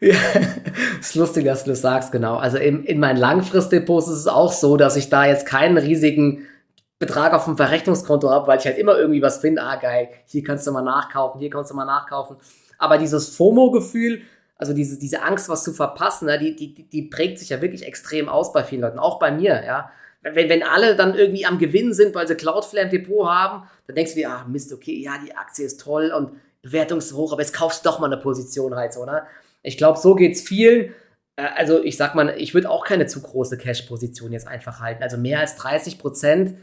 Ja, ist lustig, dass du das sagst, genau. Also in, in meinen Langfristdepots ist es auch so, dass ich da jetzt keinen riesigen Betrag auf dem Verrechnungskonto habe, weil ich halt immer irgendwie was finde, ah geil, hier kannst du mal nachkaufen, hier kannst du mal nachkaufen. Aber dieses FOMO-Gefühl, also diese, diese Angst, was zu verpassen, ne, die, die, die prägt sich ja wirklich extrem aus bei vielen Leuten, auch bei mir, ja. Wenn, wenn alle dann irgendwie am Gewinn sind, weil sie Cloudflare im Depot haben, dann denkst du dir, ah Mist, okay, ja, die Aktie ist toll und Bewertung ist hoch, aber jetzt kaufst du doch mal eine Position halt so, ne? Ich glaube, so geht es vielen. Äh, also ich sag mal, ich würde auch keine zu große Cash-Position jetzt einfach halten. Also mehr als 30 Prozent.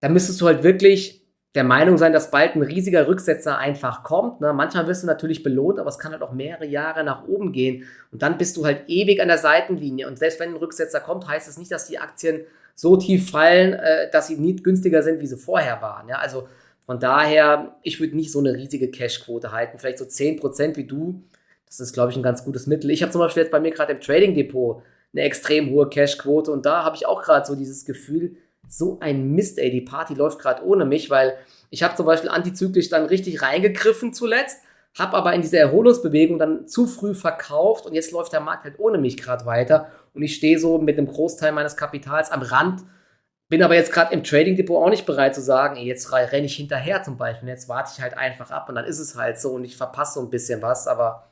Da müsstest du halt wirklich der Meinung sein, dass bald ein riesiger Rücksetzer einfach kommt. Ne? Manchmal wirst du natürlich belohnt, aber es kann halt auch mehrere Jahre nach oben gehen. Und dann bist du halt ewig an der Seitenlinie. Und selbst wenn ein Rücksetzer kommt, heißt es das nicht, dass die Aktien so tief fallen, äh, dass sie nicht günstiger sind, wie sie vorher waren. Ja? Also Von daher, ich würde nicht so eine riesige Cashquote halten. Vielleicht so 10% wie du. Das ist, glaube ich, ein ganz gutes Mittel. Ich habe zum Beispiel jetzt bei mir gerade im Trading Depot eine extrem hohe Cashquote und da habe ich auch gerade so dieses Gefühl, so ein Mist, ey, die Party läuft gerade ohne mich, weil ich habe zum Beispiel antizyklisch dann richtig reingegriffen zuletzt, habe aber in dieser Erholungsbewegung dann zu früh verkauft und jetzt läuft der Markt halt ohne mich gerade weiter und ich stehe so mit einem Großteil meines Kapitals am Rand, bin aber jetzt gerade im Trading Depot auch nicht bereit zu sagen, ey, jetzt renne ich hinterher zum Beispiel, jetzt warte ich halt einfach ab und dann ist es halt so und ich verpasse so ein bisschen was, aber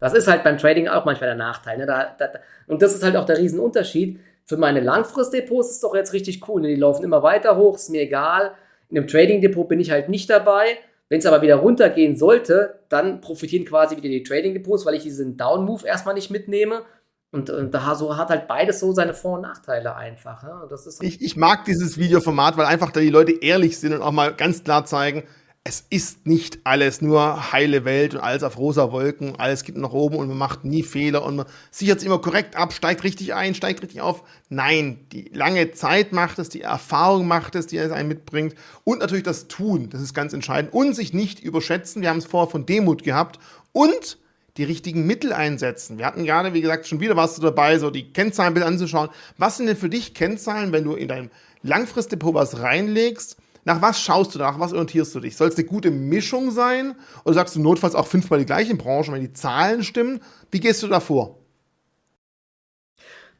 das ist halt beim Trading auch manchmal der Nachteil. Ne? Da, da, und das ist halt auch der Riesenunterschied. Für meine Langfristdepots ist es doch jetzt richtig cool. Ne? Die laufen immer weiter hoch, ist mir egal. In einem Trading-Depot bin ich halt nicht dabei. Wenn es aber wieder runtergehen sollte, dann profitieren quasi wieder die Trading-Depots, weil ich diesen Down-Move erstmal nicht mitnehme. Und, und, da so hat halt beides so seine Vor- und Nachteile einfach. Ja? Das ist ich, ich mag dieses Videoformat, weil einfach da die Leute ehrlich sind und auch mal ganz klar zeigen, es ist nicht alles nur heile Welt und alles auf rosa Wolken, alles geht nach oben und man macht nie Fehler und man sichert es immer korrekt ab, steigt richtig ein, steigt richtig auf. Nein, die lange Zeit macht es, die Erfahrung macht es, die es einen mitbringt und natürlich das Tun, das ist ganz entscheidend und sich nicht überschätzen. Wir haben es vorher von Demut gehabt und die richtigen Mittel einsetzen. Wir hatten gerade, wie gesagt, schon wieder was dabei, so die Kennzahlen bitte anzuschauen. Was sind denn für dich Kennzahlen, wenn du in dein Langfristdepot was reinlegst? Nach was schaust du, nach was orientierst du dich? Soll es eine gute Mischung sein? Oder sagst du notfalls auch fünfmal die gleichen Branchen, wenn die Zahlen stimmen? Wie gehst du da vor?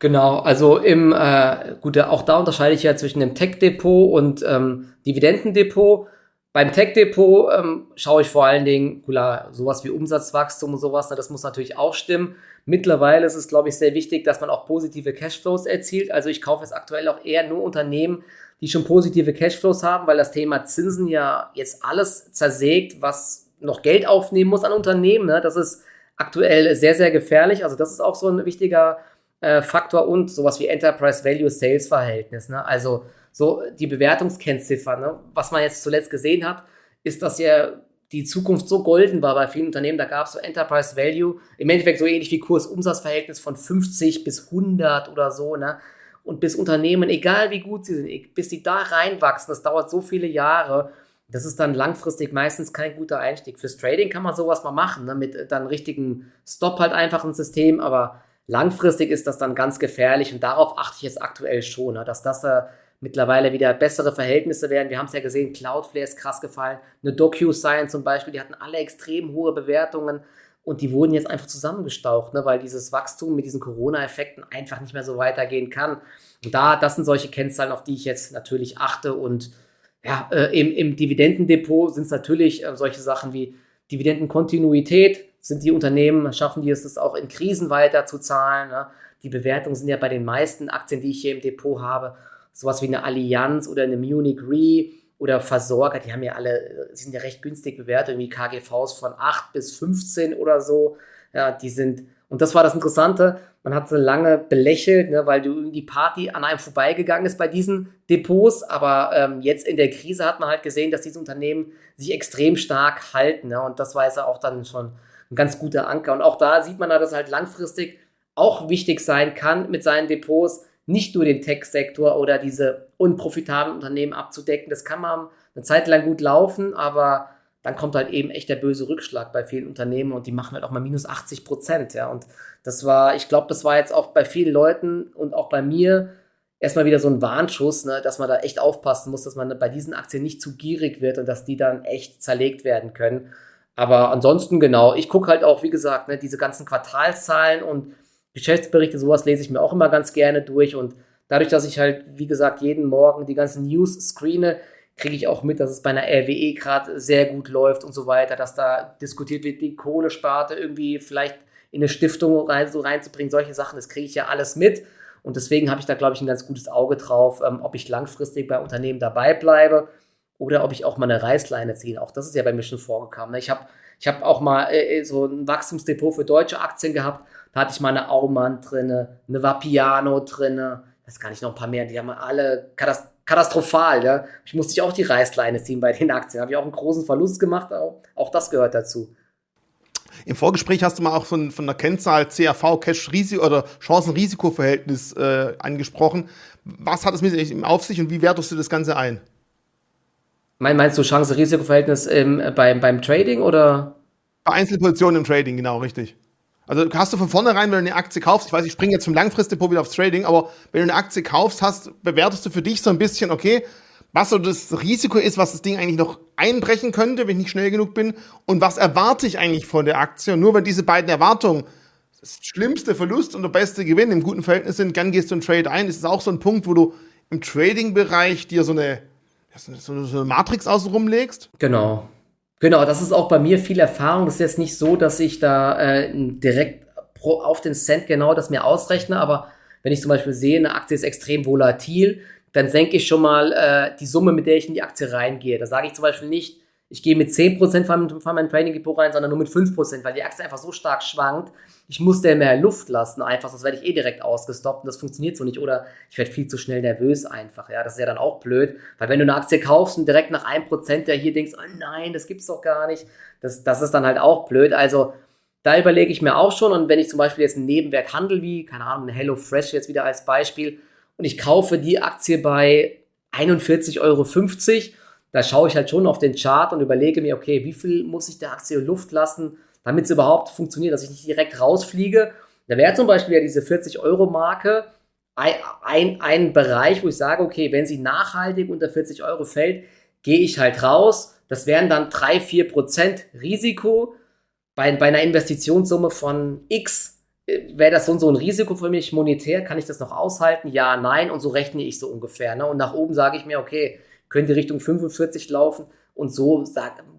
Genau, also im, äh, gut, auch da unterscheide ich ja zwischen dem Tech-Depot und ähm, Dividendendepot. Beim Tech-Depot ähm, schaue ich vor allen Dingen, klar, sowas wie Umsatzwachstum und sowas, ne, das muss natürlich auch stimmen. Mittlerweile ist es, glaube ich, sehr wichtig, dass man auch positive Cashflows erzielt. Also ich kaufe jetzt aktuell auch eher nur Unternehmen, die schon positive Cashflows haben, weil das Thema Zinsen ja jetzt alles zersägt, was noch Geld aufnehmen muss an Unternehmen. Ne? Das ist aktuell sehr, sehr gefährlich. Also das ist auch so ein wichtiger äh, Faktor und sowas wie Enterprise Value Sales Verhältnis. Ne? Also so die Bewertungskennziffer. Ne? Was man jetzt zuletzt gesehen hat, ist, dass ja die Zukunft so golden war bei vielen Unternehmen. Da gab es so Enterprise Value, im Endeffekt so ähnlich wie Kurs-Umsatz-Verhältnis von 50 bis 100 oder so. Ne? Und bis Unternehmen, egal wie gut sie sind, bis sie da reinwachsen, das dauert so viele Jahre. Das ist dann langfristig meistens kein guter Einstieg. Fürs Trading kann man sowas mal machen, ne, mit dann richtigen Stop halt einfach ein System, aber langfristig ist das dann ganz gefährlich und darauf achte ich jetzt aktuell schon, ne, dass das äh, mittlerweile wieder bessere Verhältnisse werden. Wir haben es ja gesehen, Cloudflare ist krass gefallen, eine DocuSign zum Beispiel, die hatten alle extrem hohe Bewertungen. Und die wurden jetzt einfach zusammengestaucht, ne, weil dieses Wachstum mit diesen Corona-Effekten einfach nicht mehr so weitergehen kann. Und da, das sind solche Kennzahlen, auf die ich jetzt natürlich achte. Und ja, äh, im, im Dividendendepot sind es natürlich äh, solche Sachen wie Dividendenkontinuität. Sind die Unternehmen, schaffen die es, das auch in Krisen weiter zu zahlen? Ne? Die Bewertungen sind ja bei den meisten Aktien, die ich hier im Depot habe, sowas wie eine Allianz oder eine Munich Re oder Versorger, die haben ja alle, sind ja recht günstig bewertet, irgendwie KGVs von 8 bis 15 oder so. Ja, die sind, und das war das Interessante, man hat sie lange belächelt, ne, weil die Party an einem vorbeigegangen ist bei diesen Depots, aber ähm, jetzt in der Krise hat man halt gesehen, dass diese Unternehmen sich extrem stark halten. Ne, und das war jetzt auch dann schon ein ganz guter Anker. Und auch da sieht man, dass halt langfristig auch wichtig sein kann mit seinen Depots, nicht nur den Tech-Sektor oder diese unprofitablen Unternehmen abzudecken. Das kann man eine Zeit lang gut laufen, aber dann kommt halt eben echt der böse Rückschlag bei vielen Unternehmen und die machen halt auch mal minus 80 Prozent, ja. Und das war, ich glaube, das war jetzt auch bei vielen Leuten und auch bei mir erstmal wieder so ein Warnschuss, ne, dass man da echt aufpassen muss, dass man bei diesen Aktien nicht zu gierig wird und dass die dann echt zerlegt werden können. Aber ansonsten genau, ich gucke halt auch, wie gesagt, ne, diese ganzen Quartalszahlen und Geschäftsberichte, sowas lese ich mir auch immer ganz gerne durch und dadurch, dass ich halt, wie gesagt, jeden Morgen die ganzen News screene, kriege ich auch mit, dass es bei einer RWE gerade sehr gut läuft und so weiter, dass da diskutiert wird, die Kohlesparte irgendwie vielleicht in eine Stiftung rein, so reinzubringen, solche Sachen, das kriege ich ja alles mit. Und deswegen habe ich da, glaube ich, ein ganz gutes Auge drauf, ähm, ob ich langfristig bei Unternehmen dabei bleibe oder ob ich auch mal eine Reißleine ziehe. Auch das ist ja bei mir schon vorgekommen. Ne? Ich habe ich hab auch mal äh, so ein Wachstumsdepot für deutsche Aktien gehabt da hatte ich mal eine Aumann drinne, eine Vapiano drinne, weiß gar nicht, noch ein paar mehr, die haben alle katast katastrophal, ja. Ich musste ich auch die Reißleine ziehen bei den Aktien. Habe ich auch einen großen Verlust gemacht, auch, auch das gehört dazu. Im Vorgespräch hast du mal auch von, von der Kennzahl CAV, Cash-Risiko oder Chancen-Risiko-Verhältnis äh, angesprochen. Was hat es mit ihm auf sich und wie wertest du das Ganze ein? Meinst du Chance-Risiko-Verhältnis ähm, beim, beim Trading oder? Bei Einzelpositionen im Trading, genau, richtig. Also hast du von vornherein, wenn du eine Aktie kaufst, ich weiß, ich springe jetzt zum Langfristdepot wieder aufs Trading, aber wenn du eine Aktie kaufst, hast, bewertest du für dich so ein bisschen, okay, was so das Risiko ist, was das Ding eigentlich noch einbrechen könnte, wenn ich nicht schnell genug bin, und was erwarte ich eigentlich von der Aktie. Und nur wenn diese beiden Erwartungen das schlimmste Verlust und der beste Gewinn im guten Verhältnis sind, dann gehst du in Trade ein. Das ist auch so ein Punkt, wo du im Trading-Bereich dir so eine, so eine Matrix außenrum legst. Genau. Genau, das ist auch bei mir viel Erfahrung. Das ist jetzt nicht so, dass ich da äh, direkt pro, auf den Cent genau das mir ausrechne, aber wenn ich zum Beispiel sehe, eine Aktie ist extrem volatil, dann senke ich schon mal äh, die Summe, mit der ich in die Aktie reingehe. Da sage ich zum Beispiel nicht, ich gehe mit 10% von, von meinem Trading Depot rein, sondern nur mit 5%, weil die Aktie einfach so stark schwankt. Ich muss der mehr Luft lassen, einfach, sonst werde ich eh direkt ausgestoppt und das funktioniert so nicht. Oder ich werde viel zu schnell nervös einfach. Ja, das ist ja dann auch blöd, weil wenn du eine Aktie kaufst und direkt nach 1% der hier denkst, oh nein, das gibt's doch gar nicht, das, das ist dann halt auch blöd. Also da überlege ich mir auch schon und wenn ich zum Beispiel jetzt ein Nebenwerk handel, wie, keine Ahnung, eine HelloFresh jetzt wieder als Beispiel, und ich kaufe die Aktie bei 41,50 Euro, da schaue ich halt schon auf den Chart und überlege mir, okay, wie viel muss ich der Aktie Luft lassen, damit es überhaupt funktioniert, dass ich nicht direkt rausfliege. Da wäre zum Beispiel ja diese 40-Euro-Marke ein, ein, ein Bereich, wo ich sage, okay, wenn sie nachhaltig unter 40 Euro fällt, gehe ich halt raus. Das wären dann 3, 4 Prozent Risiko. Bei, bei einer Investitionssumme von X äh, wäre das so, und so ein Risiko für mich monetär. Kann ich das noch aushalten? Ja, nein. Und so rechne ich so ungefähr. Ne? Und nach oben sage ich mir, okay, könnte Richtung 45 laufen. Und so,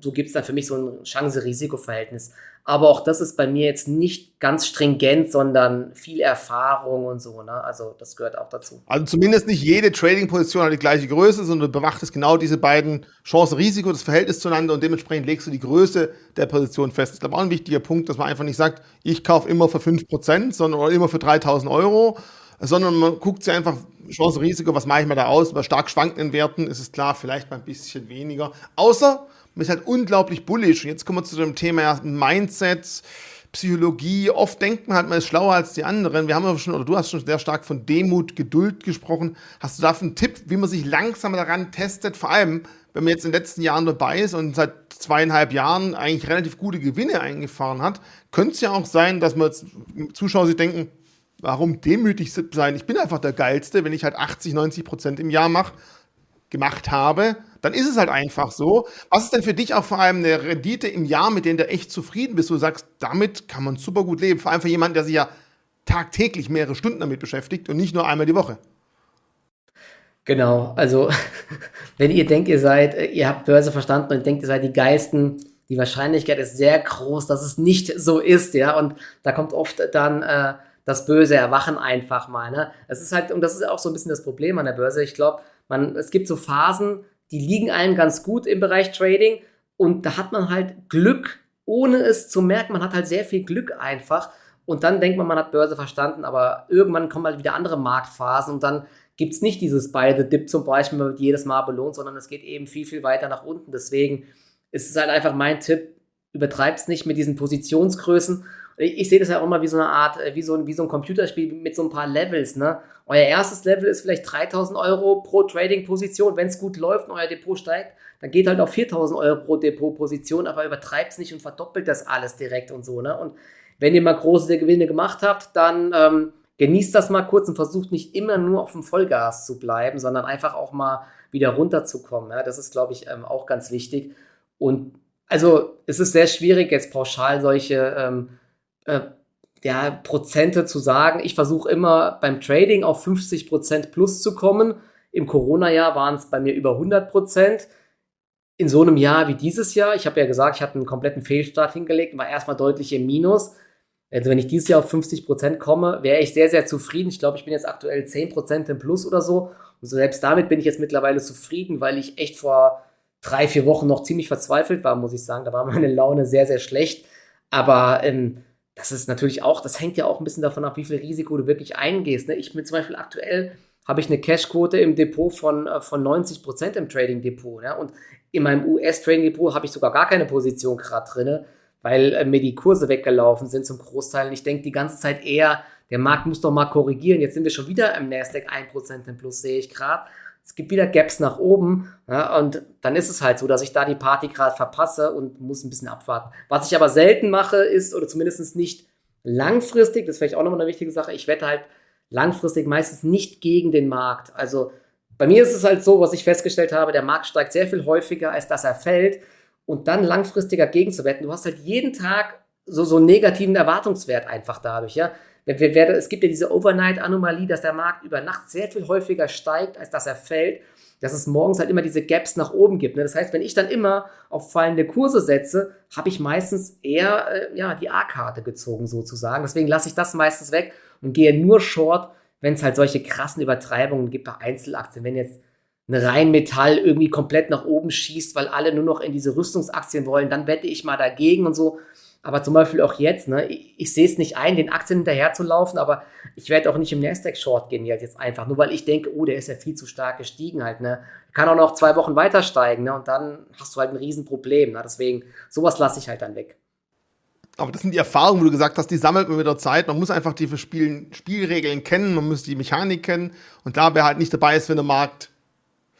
so gibt es dann für mich so ein Chance-Risiko-Verhältnis. Aber auch das ist bei mir jetzt nicht ganz stringent, sondern viel Erfahrung und so. Ne? Also das gehört auch dazu. Also zumindest nicht jede Trading-Position hat die gleiche Größe, sondern du bewachtest genau diese beiden Chance-Risiko, das Verhältnis zueinander und dementsprechend legst du die Größe der Position fest. Das ist aber auch ein wichtiger Punkt, dass man einfach nicht sagt, ich kaufe immer für 5%, sondern immer für 3000 Euro, sondern man guckt sich einfach Chance, Risiko, was mache ich mir da aus? Bei stark schwankenden Werten ist es klar, vielleicht mal ein bisschen weniger. Außer man ist halt unglaublich bullish. Und jetzt kommen wir zu dem Thema Mindset, Psychologie. Oft denkt man halt, man ist schlauer als die anderen. Wir haben ja schon, oder du hast schon sehr stark von Demut, Geduld gesprochen. Hast du dafür einen Tipp, wie man sich langsam daran testet? Vor allem, wenn man jetzt in den letzten Jahren dabei ist und seit zweieinhalb Jahren eigentlich relativ gute Gewinne eingefahren hat, könnte es ja auch sein, dass man jetzt Zuschauer sich denken, warum demütig sein? Ich bin einfach der Geilste, wenn ich halt 80, 90 Prozent im Jahr mache, gemacht habe, dann ist es halt einfach so. Was ist denn für dich auch vor allem eine Rendite im Jahr, mit der du echt zufrieden bist, wo du sagst, damit kann man super gut leben? Vor allem für jemanden, der sich ja tagtäglich mehrere Stunden damit beschäftigt und nicht nur einmal die Woche. Genau, also wenn ihr denkt, ihr seid, ihr habt Börse verstanden und denkt, ihr seid die Geilsten, die Wahrscheinlichkeit ist sehr groß, dass es nicht so ist, ja, und da kommt oft dann äh, das böse Erwachen einfach mal. Ne? Es ist halt, und das ist auch so ein bisschen das Problem an der Börse. Ich glaube, man, es gibt so Phasen, die liegen einem ganz gut im Bereich Trading und da hat man halt Glück, ohne es zu merken. Man hat halt sehr viel Glück einfach und dann denkt man, man hat Börse verstanden, aber irgendwann kommen halt wieder andere Marktphasen und dann gibt es nicht dieses Buy the Dip zum Beispiel, man wird jedes Mal belohnt, sondern es geht eben viel, viel weiter nach unten. Deswegen ist es halt einfach mein Tipp, übertreibt es nicht mit diesen Positionsgrößen ich sehe das ja auch immer wie so eine Art, äh, wie so, ein, wie so ein Computerspiel mit so ein paar Levels. Ne? Euer erstes Level ist vielleicht 3000 Euro pro Trading-Position. Wenn es gut läuft und euer Depot steigt, dann geht halt auf 4000 Euro pro Depot-Position, aber übertreibt es nicht und verdoppelt das alles direkt und so. Ne? Und wenn ihr mal große Gewinne gemacht habt, dann ähm, genießt das mal kurz und versucht nicht immer nur auf dem Vollgas zu bleiben, sondern einfach auch mal wieder runterzukommen. Ja? Das ist, glaube ich, ähm, auch ganz wichtig. Und also es ist sehr schwierig, jetzt pauschal solche ähm, äh, ja, Prozente zu sagen. Ich versuche immer beim Trading auf 50 Prozent plus zu kommen. Im Corona-Jahr waren es bei mir über 100 Prozent. In so einem Jahr wie dieses Jahr, ich habe ja gesagt, ich hatte einen kompletten Fehlstart hingelegt war erstmal deutlich im Minus. Also wenn ich dieses Jahr auf 50 Prozent komme, wäre ich sehr, sehr zufrieden. Ich glaube, ich bin jetzt aktuell 10 Prozent im Plus oder so. Und selbst damit bin ich jetzt mittlerweile zufrieden, weil ich echt vor drei, vier Wochen noch ziemlich verzweifelt war, muss ich sagen. Da war meine Laune sehr, sehr schlecht. Aber ähm, das ist natürlich auch, das hängt ja auch ein bisschen davon ab, wie viel Risiko du wirklich eingehst. Ne? Ich bin zum Beispiel aktuell, habe ich eine Cashquote im Depot von, äh, von 90% im Trading Depot. Ja? Und in meinem US-Trading Depot habe ich sogar gar keine Position gerade drin, weil äh, mir die Kurse weggelaufen sind zum Großteil. Und ich denke die ganze Zeit eher, der Markt muss doch mal korrigieren. Jetzt sind wir schon wieder im Nasdaq 1% im Plus, sehe ich gerade. Es gibt wieder Gaps nach oben. Ja, und dann ist es halt so, dass ich da die Party gerade verpasse und muss ein bisschen abwarten. Was ich aber selten mache, ist, oder zumindest nicht langfristig, das ist vielleicht auch nochmal eine wichtige Sache, ich wette halt langfristig meistens nicht gegen den Markt. Also bei mir ist es halt so, was ich festgestellt habe, der Markt steigt sehr viel häufiger, als dass er fällt. Und dann langfristiger gegenzuwetten. Du hast halt jeden Tag so, so einen negativen Erwartungswert einfach dadurch, ja. Es gibt ja diese Overnight-Anomalie, dass der Markt über Nacht sehr viel häufiger steigt, als dass er fällt. Dass es morgens halt immer diese Gaps nach oben gibt. Ne? Das heißt, wenn ich dann immer auf fallende Kurse setze, habe ich meistens eher äh, ja, die A-Karte gezogen sozusagen. Deswegen lasse ich das meistens weg und gehe nur short, wenn es halt solche krassen Übertreibungen gibt bei Einzelaktien. Wenn jetzt eine Rheinmetall irgendwie komplett nach oben schießt, weil alle nur noch in diese Rüstungsaktien wollen, dann wette ich mal dagegen und so. Aber zum Beispiel auch jetzt, ne, ich, ich sehe es nicht ein, den Aktien hinterher zu laufen, aber ich werde auch nicht im Nasdaq Short gehen jetzt einfach, nur weil ich denke, oh, der ist ja viel zu stark gestiegen halt, ne. Kann auch noch zwei Wochen weiter steigen, ne, und dann hast du halt ein Riesenproblem, ne. Deswegen, sowas lasse ich halt dann weg. Aber das sind die Erfahrungen, wo du gesagt hast, die sammelt man mit der Zeit. Man muss einfach die Spiel Spielregeln kennen, man muss die Mechanik kennen. Und klar, wer halt nicht dabei ist, wenn der Markt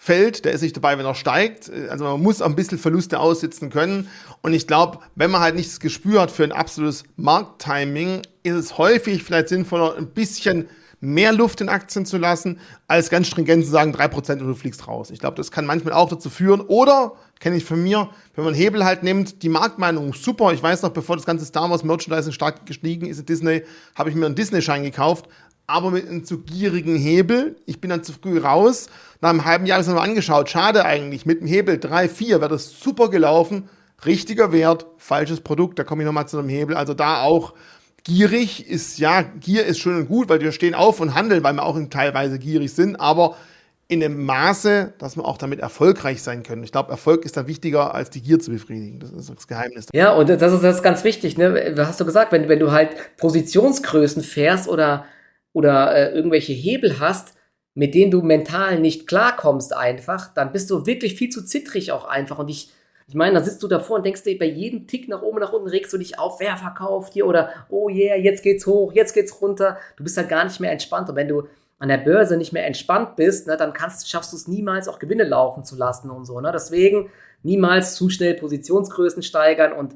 fällt, der ist nicht dabei, wenn er steigt. Also man muss auch ein bisschen Verluste aussitzen können. Und ich glaube, wenn man halt nicht das Gespür hat für ein absolutes Markttiming, ist es häufig vielleicht sinnvoller, ein bisschen mehr Luft in Aktien zu lassen, als ganz stringent zu sagen, 3% und du fliegst raus. Ich glaube, das kann manchmal auch dazu führen. Oder, kenne ich von mir, wenn man Hebel halt nimmt, die Marktmeinung super. Ich weiß noch, bevor das ganze Star Wars Merchandising stark gestiegen ist in Disney, habe ich mir einen Disney-Schein gekauft, aber mit einem zu gierigen Hebel. Ich bin dann zu früh raus. Nach einem halben Jahr habe ich es mir angeschaut. Schade eigentlich. Mit dem Hebel 3, 4 wäre das super gelaufen. Richtiger Wert, falsches Produkt. Da komme ich nochmal zu einem Hebel. Also da auch gierig ist, ja, Gier ist schön und gut, weil wir stehen auf und handeln, weil wir auch teilweise gierig sind. Aber in einem Maße, dass wir auch damit erfolgreich sein können. Ich glaube, Erfolg ist dann wichtiger, als die Gier zu befriedigen. Das ist das Geheimnis. Ja, und das ist, das ist ganz wichtig. Ne? Hast du gesagt, wenn, wenn du halt Positionsgrößen fährst oder oder äh, irgendwelche Hebel hast, mit denen du mental nicht klarkommst einfach, dann bist du wirklich viel zu zittrig auch einfach. Und ich, ich meine, dann sitzt du davor und denkst dir, bei jedem Tick nach oben, nach unten regst du dich auf, wer verkauft hier oder oh yeah, jetzt geht's hoch, jetzt geht's runter. Du bist halt gar nicht mehr entspannt. Und wenn du an der Börse nicht mehr entspannt bist, ne, dann kannst, schaffst du es niemals auch Gewinne laufen zu lassen und so. Ne? Deswegen niemals zu schnell Positionsgrößen steigern und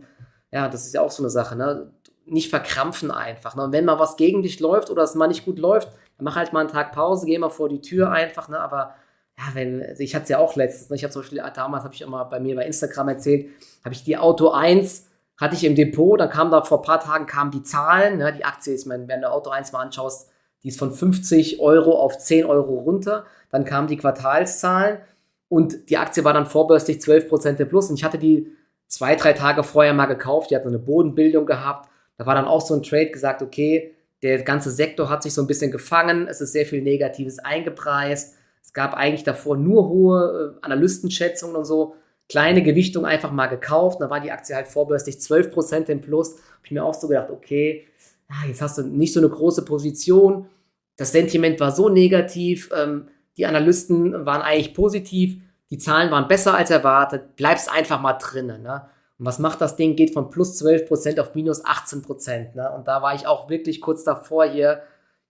ja, das ist ja auch so eine Sache. Ne? Nicht verkrampfen einfach. Ne? Und wenn mal was gegen dich läuft oder es mal nicht gut läuft, dann mach halt mal einen Tag Pause, geh mal vor die Tür einfach. Ne? Aber ja, wenn, also ich hatte es ja auch letztens, ne? ich habe zum Beispiel, damals habe ich immer bei mir bei Instagram erzählt, habe ich die Auto 1 hatte ich im Depot, dann kam da vor ein paar Tagen kamen die Zahlen, ne? die Aktie ist, wenn du Auto 1 mal anschaust, die ist von 50 Euro auf 10 Euro runter, dann kamen die Quartalszahlen und die Aktie war dann vorbörslich 12% im Plus und ich hatte die zwei, drei Tage vorher mal gekauft, die hat eine Bodenbildung gehabt da war dann auch so ein Trade gesagt, okay, der ganze Sektor hat sich so ein bisschen gefangen, es ist sehr viel Negatives eingepreist. Es gab eigentlich davor nur hohe äh, Analystenschätzungen und so. Kleine Gewichtung einfach mal gekauft. Da war die Aktie halt vorbörslich 12% im Plus. Habe ich mir auch so gedacht, okay, jetzt hast du nicht so eine große Position. Das Sentiment war so negativ. Ähm, die Analysten waren eigentlich positiv. Die Zahlen waren besser als erwartet. Bleibst einfach mal drinnen. Ne? Und was macht das Ding? Geht von plus 12% auf minus 18%. Ne? Und da war ich auch wirklich kurz davor hier.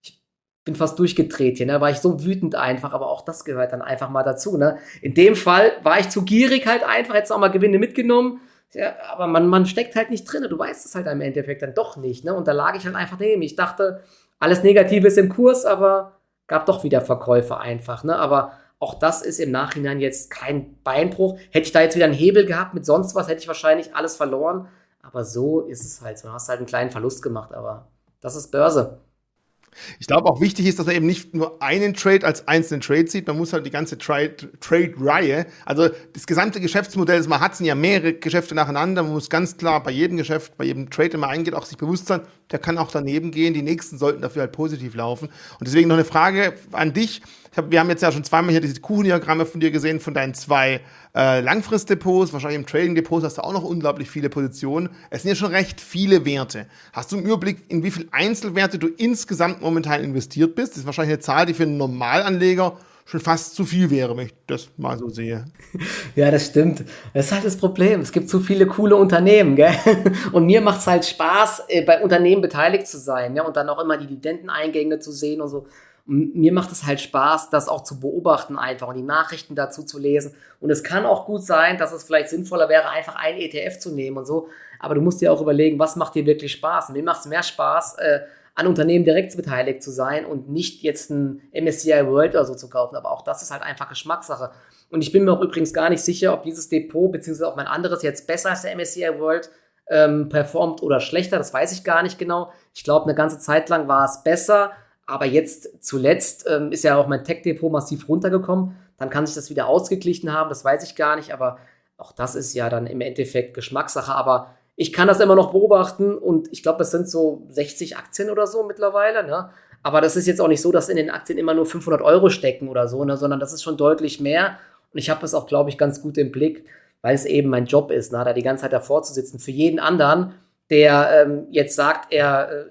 Ich bin fast durchgedreht hier. Ne? War ich so wütend einfach. Aber auch das gehört dann einfach mal dazu. Ne? In dem Fall war ich zu gierig halt einfach. Jetzt auch mal Gewinne mitgenommen. Ja, aber man, man steckt halt nicht drin. Du weißt es halt im Endeffekt dann doch nicht. Ne? Und da lag ich halt einfach neben. Ich dachte, alles Negative ist im Kurs, aber gab doch wieder Verkäufe einfach. Ne? Aber auch das ist im Nachhinein jetzt kein Beinbruch. Hätte ich da jetzt wieder einen Hebel gehabt mit sonst was, hätte ich wahrscheinlich alles verloren. Aber so ist es halt. Du hast halt einen kleinen Verlust gemacht, aber das ist Börse. Ich glaube auch wichtig ist, dass man eben nicht nur einen Trade als einzelnen Trade sieht, man muss halt die ganze Trade-Reihe, also das gesamte Geschäftsmodell, man hat ja mehrere Geschäfte nacheinander, man muss ganz klar bei jedem Geschäft, bei jedem Trade, den man eingeht, auch sich bewusst sein, der kann auch daneben gehen, die nächsten sollten dafür halt positiv laufen. Und deswegen noch eine Frage an dich. Hab, wir haben jetzt ja schon zweimal hier diese Kuchendiagramme von dir gesehen, von deinen zwei äh, Langfristdepots, wahrscheinlich im Trading-Depot hast du auch noch unglaublich viele Positionen. Es sind ja schon recht viele Werte. Hast du einen Überblick, in wie viele Einzelwerte du insgesamt momentan investiert bist? Das ist wahrscheinlich eine Zahl, die für einen Normalanleger schon fast zu viel wäre, wenn ich das mal so sehe. Ja, das stimmt. Das ist halt das Problem. Es gibt zu viele coole Unternehmen, gell? Und mir macht es halt Spaß, äh, bei Unternehmen beteiligt zu sein, ja, und dann auch immer die Dividendeneingänge zu sehen und so. Und mir macht es halt Spaß, das auch zu beobachten einfach und die Nachrichten dazu zu lesen. Und es kann auch gut sein, dass es vielleicht sinnvoller wäre, einfach einen ETF zu nehmen und so. Aber du musst dir auch überlegen, was macht dir wirklich Spaß? Und mir macht es mehr Spaß, äh, an Unternehmen direkt beteiligt zu sein und nicht jetzt ein MSCI World oder so zu kaufen. Aber auch das ist halt einfach Geschmackssache. Und ich bin mir auch übrigens gar nicht sicher, ob dieses Depot beziehungsweise auch mein anderes jetzt besser als der MSCI World ähm, performt oder schlechter. Das weiß ich gar nicht genau. Ich glaube, eine ganze Zeit lang war es besser. Aber jetzt zuletzt ähm, ist ja auch mein Tech-Depot massiv runtergekommen. Dann kann sich das wieder ausgeglichen haben, das weiß ich gar nicht. Aber auch das ist ja dann im Endeffekt Geschmackssache. Aber ich kann das immer noch beobachten und ich glaube, es sind so 60 Aktien oder so mittlerweile. Ne? Aber das ist jetzt auch nicht so, dass in den Aktien immer nur 500 Euro stecken oder so, ne? sondern das ist schon deutlich mehr. Und ich habe das auch, glaube ich, ganz gut im Blick, weil es eben mein Job ist, ne? da die ganze Zeit davor zu sitzen. Für jeden anderen, der ähm, jetzt sagt, er, äh,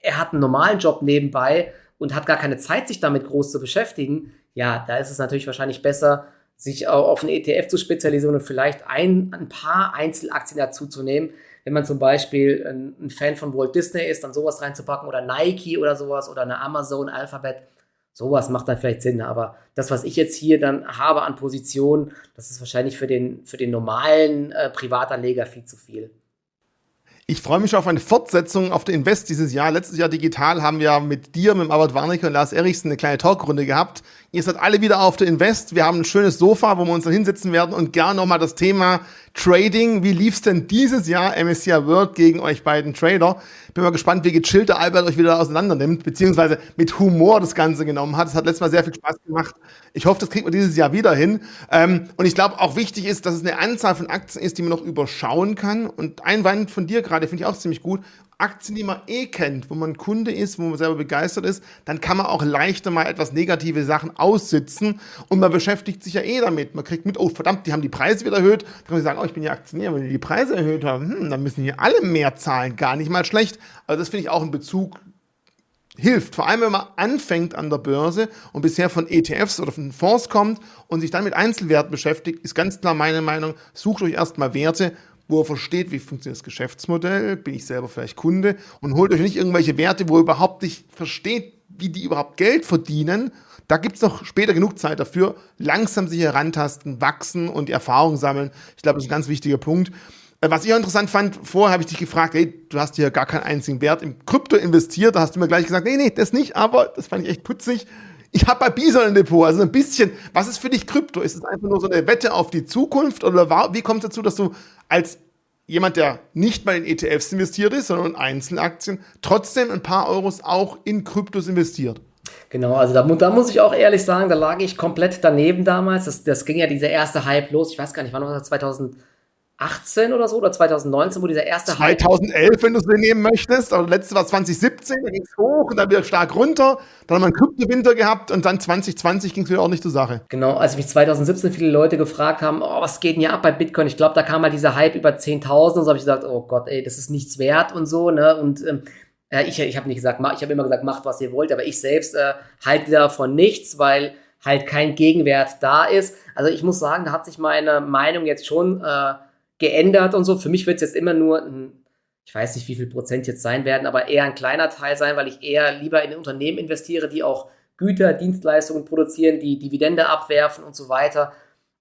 er hat einen normalen Job nebenbei und hat gar keine Zeit, sich damit groß zu beschäftigen, ja, da ist es natürlich wahrscheinlich besser, sich auch auf einen ETF zu spezialisieren und vielleicht ein, ein paar Einzelaktien dazu zu nehmen. Wenn man zum Beispiel ein, Fan von Walt Disney ist, dann sowas reinzupacken oder Nike oder sowas oder eine Amazon, Alphabet. Sowas macht dann vielleicht Sinn. Aber das, was ich jetzt hier dann habe an Positionen, das ist wahrscheinlich für den, für den normalen äh, Privatanleger viel zu viel. Ich freue mich auf eine Fortsetzung auf der Invest dieses Jahr. Letztes Jahr digital haben wir mit dir, mit Albert Warnecke und Lars Erichsen eine kleine Talkrunde gehabt. Ihr seid alle wieder auf der Invest. Wir haben ein schönes Sofa, wo wir uns dann hinsetzen werden und gerne nochmal das Thema Trading. Wie lief's denn dieses Jahr MSCI World gegen euch beiden Trader? Bin mal gespannt, wie gechillt der Albert euch wieder auseinander nimmt, beziehungsweise mit Humor das Ganze genommen hat. Es hat letztes Mal sehr viel Spaß gemacht. Ich hoffe, das kriegt man dieses Jahr wieder hin. Ähm, und ich glaube, auch wichtig ist, dass es eine Anzahl von Aktien ist, die man noch überschauen kann. Und ein Wand von dir gerade finde ich auch ziemlich gut. Aktien, die man eh kennt, wo man Kunde ist, wo man selber begeistert ist, dann kann man auch leichter mal etwas negative Sachen aussitzen und man beschäftigt sich ja eh damit. Man kriegt mit, oh verdammt, die haben die Preise wieder erhöht. Dann kann man sagen, oh, ich bin ja Aktionär, wenn die die Preise erhöht haben, hm, dann müssen hier alle mehr zahlen. Gar nicht mal schlecht. Also das finde ich auch ein Bezug, hilft. Vor allem, wenn man anfängt an der Börse und bisher von ETFs oder von Fonds kommt und sich dann mit Einzelwerten beschäftigt, ist ganz klar meine Meinung, sucht euch erstmal Werte, wo er versteht, wie funktioniert das Geschäftsmodell, bin ich selber vielleicht Kunde und holt euch nicht irgendwelche Werte, wo ihr überhaupt nicht versteht, wie die überhaupt Geld verdienen. Da gibt es noch später genug Zeit dafür. Langsam sich herantasten, wachsen und die Erfahrung sammeln. Ich glaube, das ist ein ganz wichtiger Punkt. Äh, was ich auch interessant fand, vorher habe ich dich gefragt, hey, du hast hier gar keinen einzigen Wert im Krypto investiert. Da hast du mir gleich gesagt, nee, nee, das nicht, aber das fand ich echt putzig. Ich habe bei Bison ein Depot, also ein bisschen. Was ist für dich Krypto? Ist es einfach nur so eine Wette auf die Zukunft oder wie kommt es dazu, dass du als jemand, der nicht mal in ETFs investiert ist, sondern in Einzelaktien, trotzdem ein paar Euros auch in Kryptos investiert? Genau, also da, da, muss ich auch ehrlich sagen, da lag ich komplett daneben damals. Das, das ging ja dieser erste Hype los. Ich weiß gar nicht, wann war das? 2000. 2018 oder so oder 2019, wo dieser erste 2011, Hype wenn du es nehmen möchtest. Aber letzte war 2017, da ging es hoch und dann wieder stark runter. Dann haben wir einen Kryptowinter gehabt und dann 2020 ging es wieder auch nicht zur Sache. Genau, als mich 2017 viele Leute gefragt haben, oh, was geht denn hier ab bei Bitcoin? Ich glaube, da kam mal dieser Hype über 10.000 und so habe ich gesagt, oh Gott, ey, das ist nichts wert und so, ne? Und ähm, äh, ich, ich habe nicht gesagt, ich habe immer gesagt, macht was ihr wollt, aber ich selbst äh, halte davon nichts, weil halt kein Gegenwert da ist. Also ich muss sagen, da hat sich meine Meinung jetzt schon äh, geändert und so. Für mich wird es jetzt immer nur ein, ich weiß nicht, wie viel Prozent jetzt sein werden, aber eher ein kleiner Teil sein, weil ich eher lieber in Unternehmen investiere, die auch Güter, Dienstleistungen produzieren, die Dividende abwerfen und so weiter.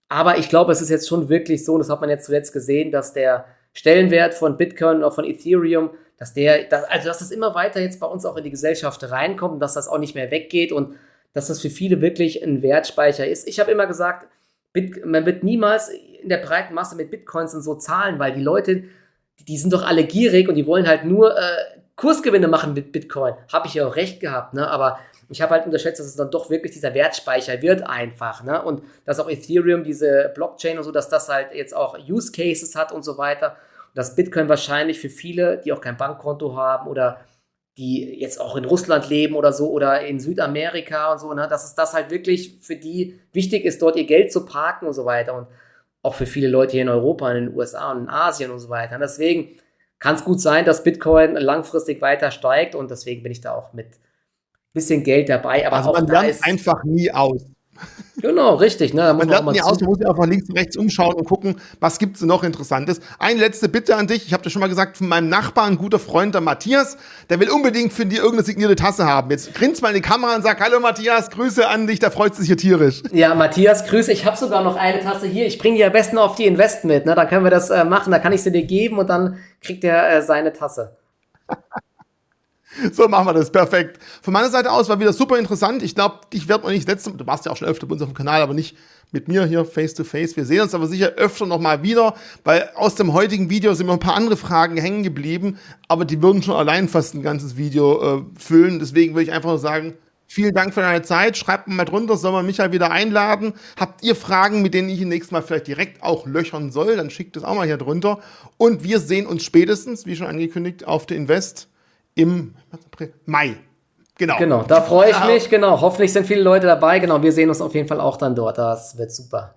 Aber ich glaube, es ist jetzt schon wirklich so, und das hat man jetzt zuletzt gesehen, dass der Stellenwert von Bitcoin oder von Ethereum, dass der, dass, also dass das immer weiter jetzt bei uns auch in die Gesellschaft reinkommt, dass das auch nicht mehr weggeht und dass das für viele wirklich ein Wertspeicher ist. Ich habe immer gesagt, Bit, man wird niemals in der breiten Masse mit Bitcoins und so zahlen, weil die Leute, die, sind doch alle gierig und die wollen halt nur äh, Kursgewinne machen mit Bitcoin. Habe ich ja auch recht gehabt, ne? Aber ich habe halt unterschätzt, dass es dann doch wirklich dieser Wertspeicher wird einfach, ne? Und dass auch Ethereum, diese Blockchain und so, dass das halt jetzt auch Use Cases hat und so weiter. Und dass Bitcoin wahrscheinlich für viele, die auch kein Bankkonto haben oder die jetzt auch in Russland leben oder so oder in Südamerika und so, ne, dass es das halt wirklich für die wichtig ist, dort ihr Geld zu parken und so weiter. Und auch für viele Leute hier in Europa, in den USA und in Asien und so weiter. Und deswegen kann es gut sein, dass Bitcoin langfristig weiter steigt und deswegen bin ich da auch mit bisschen Geld dabei. Aber also man lernt einfach nie aus. Genau, richtig. Ne? Da muss man, man lernt nie aus, man muss ja einfach links und rechts umschauen und gucken, was gibt es noch Interessantes. Eine letzte Bitte an dich. Ich habe dir schon mal gesagt, von meinem Nachbarn, guter Freund, der Matthias, der will unbedingt für dir irgendeine signierte Tasse haben. Jetzt grinst mal in die Kamera und sag, hallo Matthias, Grüße an dich, der freut sich hier tierisch. Ja, Matthias, Grüße. Ich habe sogar noch eine Tasse hier. Ich bringe die am besten auf die Invest mit. Ne? Da können wir das äh, machen. Da kann ich sie dir geben und dann kriegt er äh, seine Tasse. So machen wir das, perfekt. Von meiner Seite aus war wieder super interessant. Ich glaube, ich werde noch nicht letzte, du warst ja auch schon öfter bei uns auf dem Kanal, aber nicht mit mir hier face to face. Wir sehen uns aber sicher öfter noch mal wieder, weil aus dem heutigen Video sind mir ein paar andere Fragen hängen geblieben, aber die würden schon allein fast ein ganzes Video äh, füllen. Deswegen würde ich einfach nur sagen, vielen Dank für deine Zeit. Schreibt mal drunter, soll man Michael wieder einladen? Habt ihr Fragen, mit denen ich ihn nächstes Mal vielleicht direkt auch löchern soll? Dann schickt es auch mal hier drunter. Und wir sehen uns spätestens, wie schon angekündigt, auf der Invest im Mai. Genau. Genau, da freue ich mich, genau. Hoffentlich sind viele Leute dabei. Genau, wir sehen uns auf jeden Fall auch dann dort. Das wird super.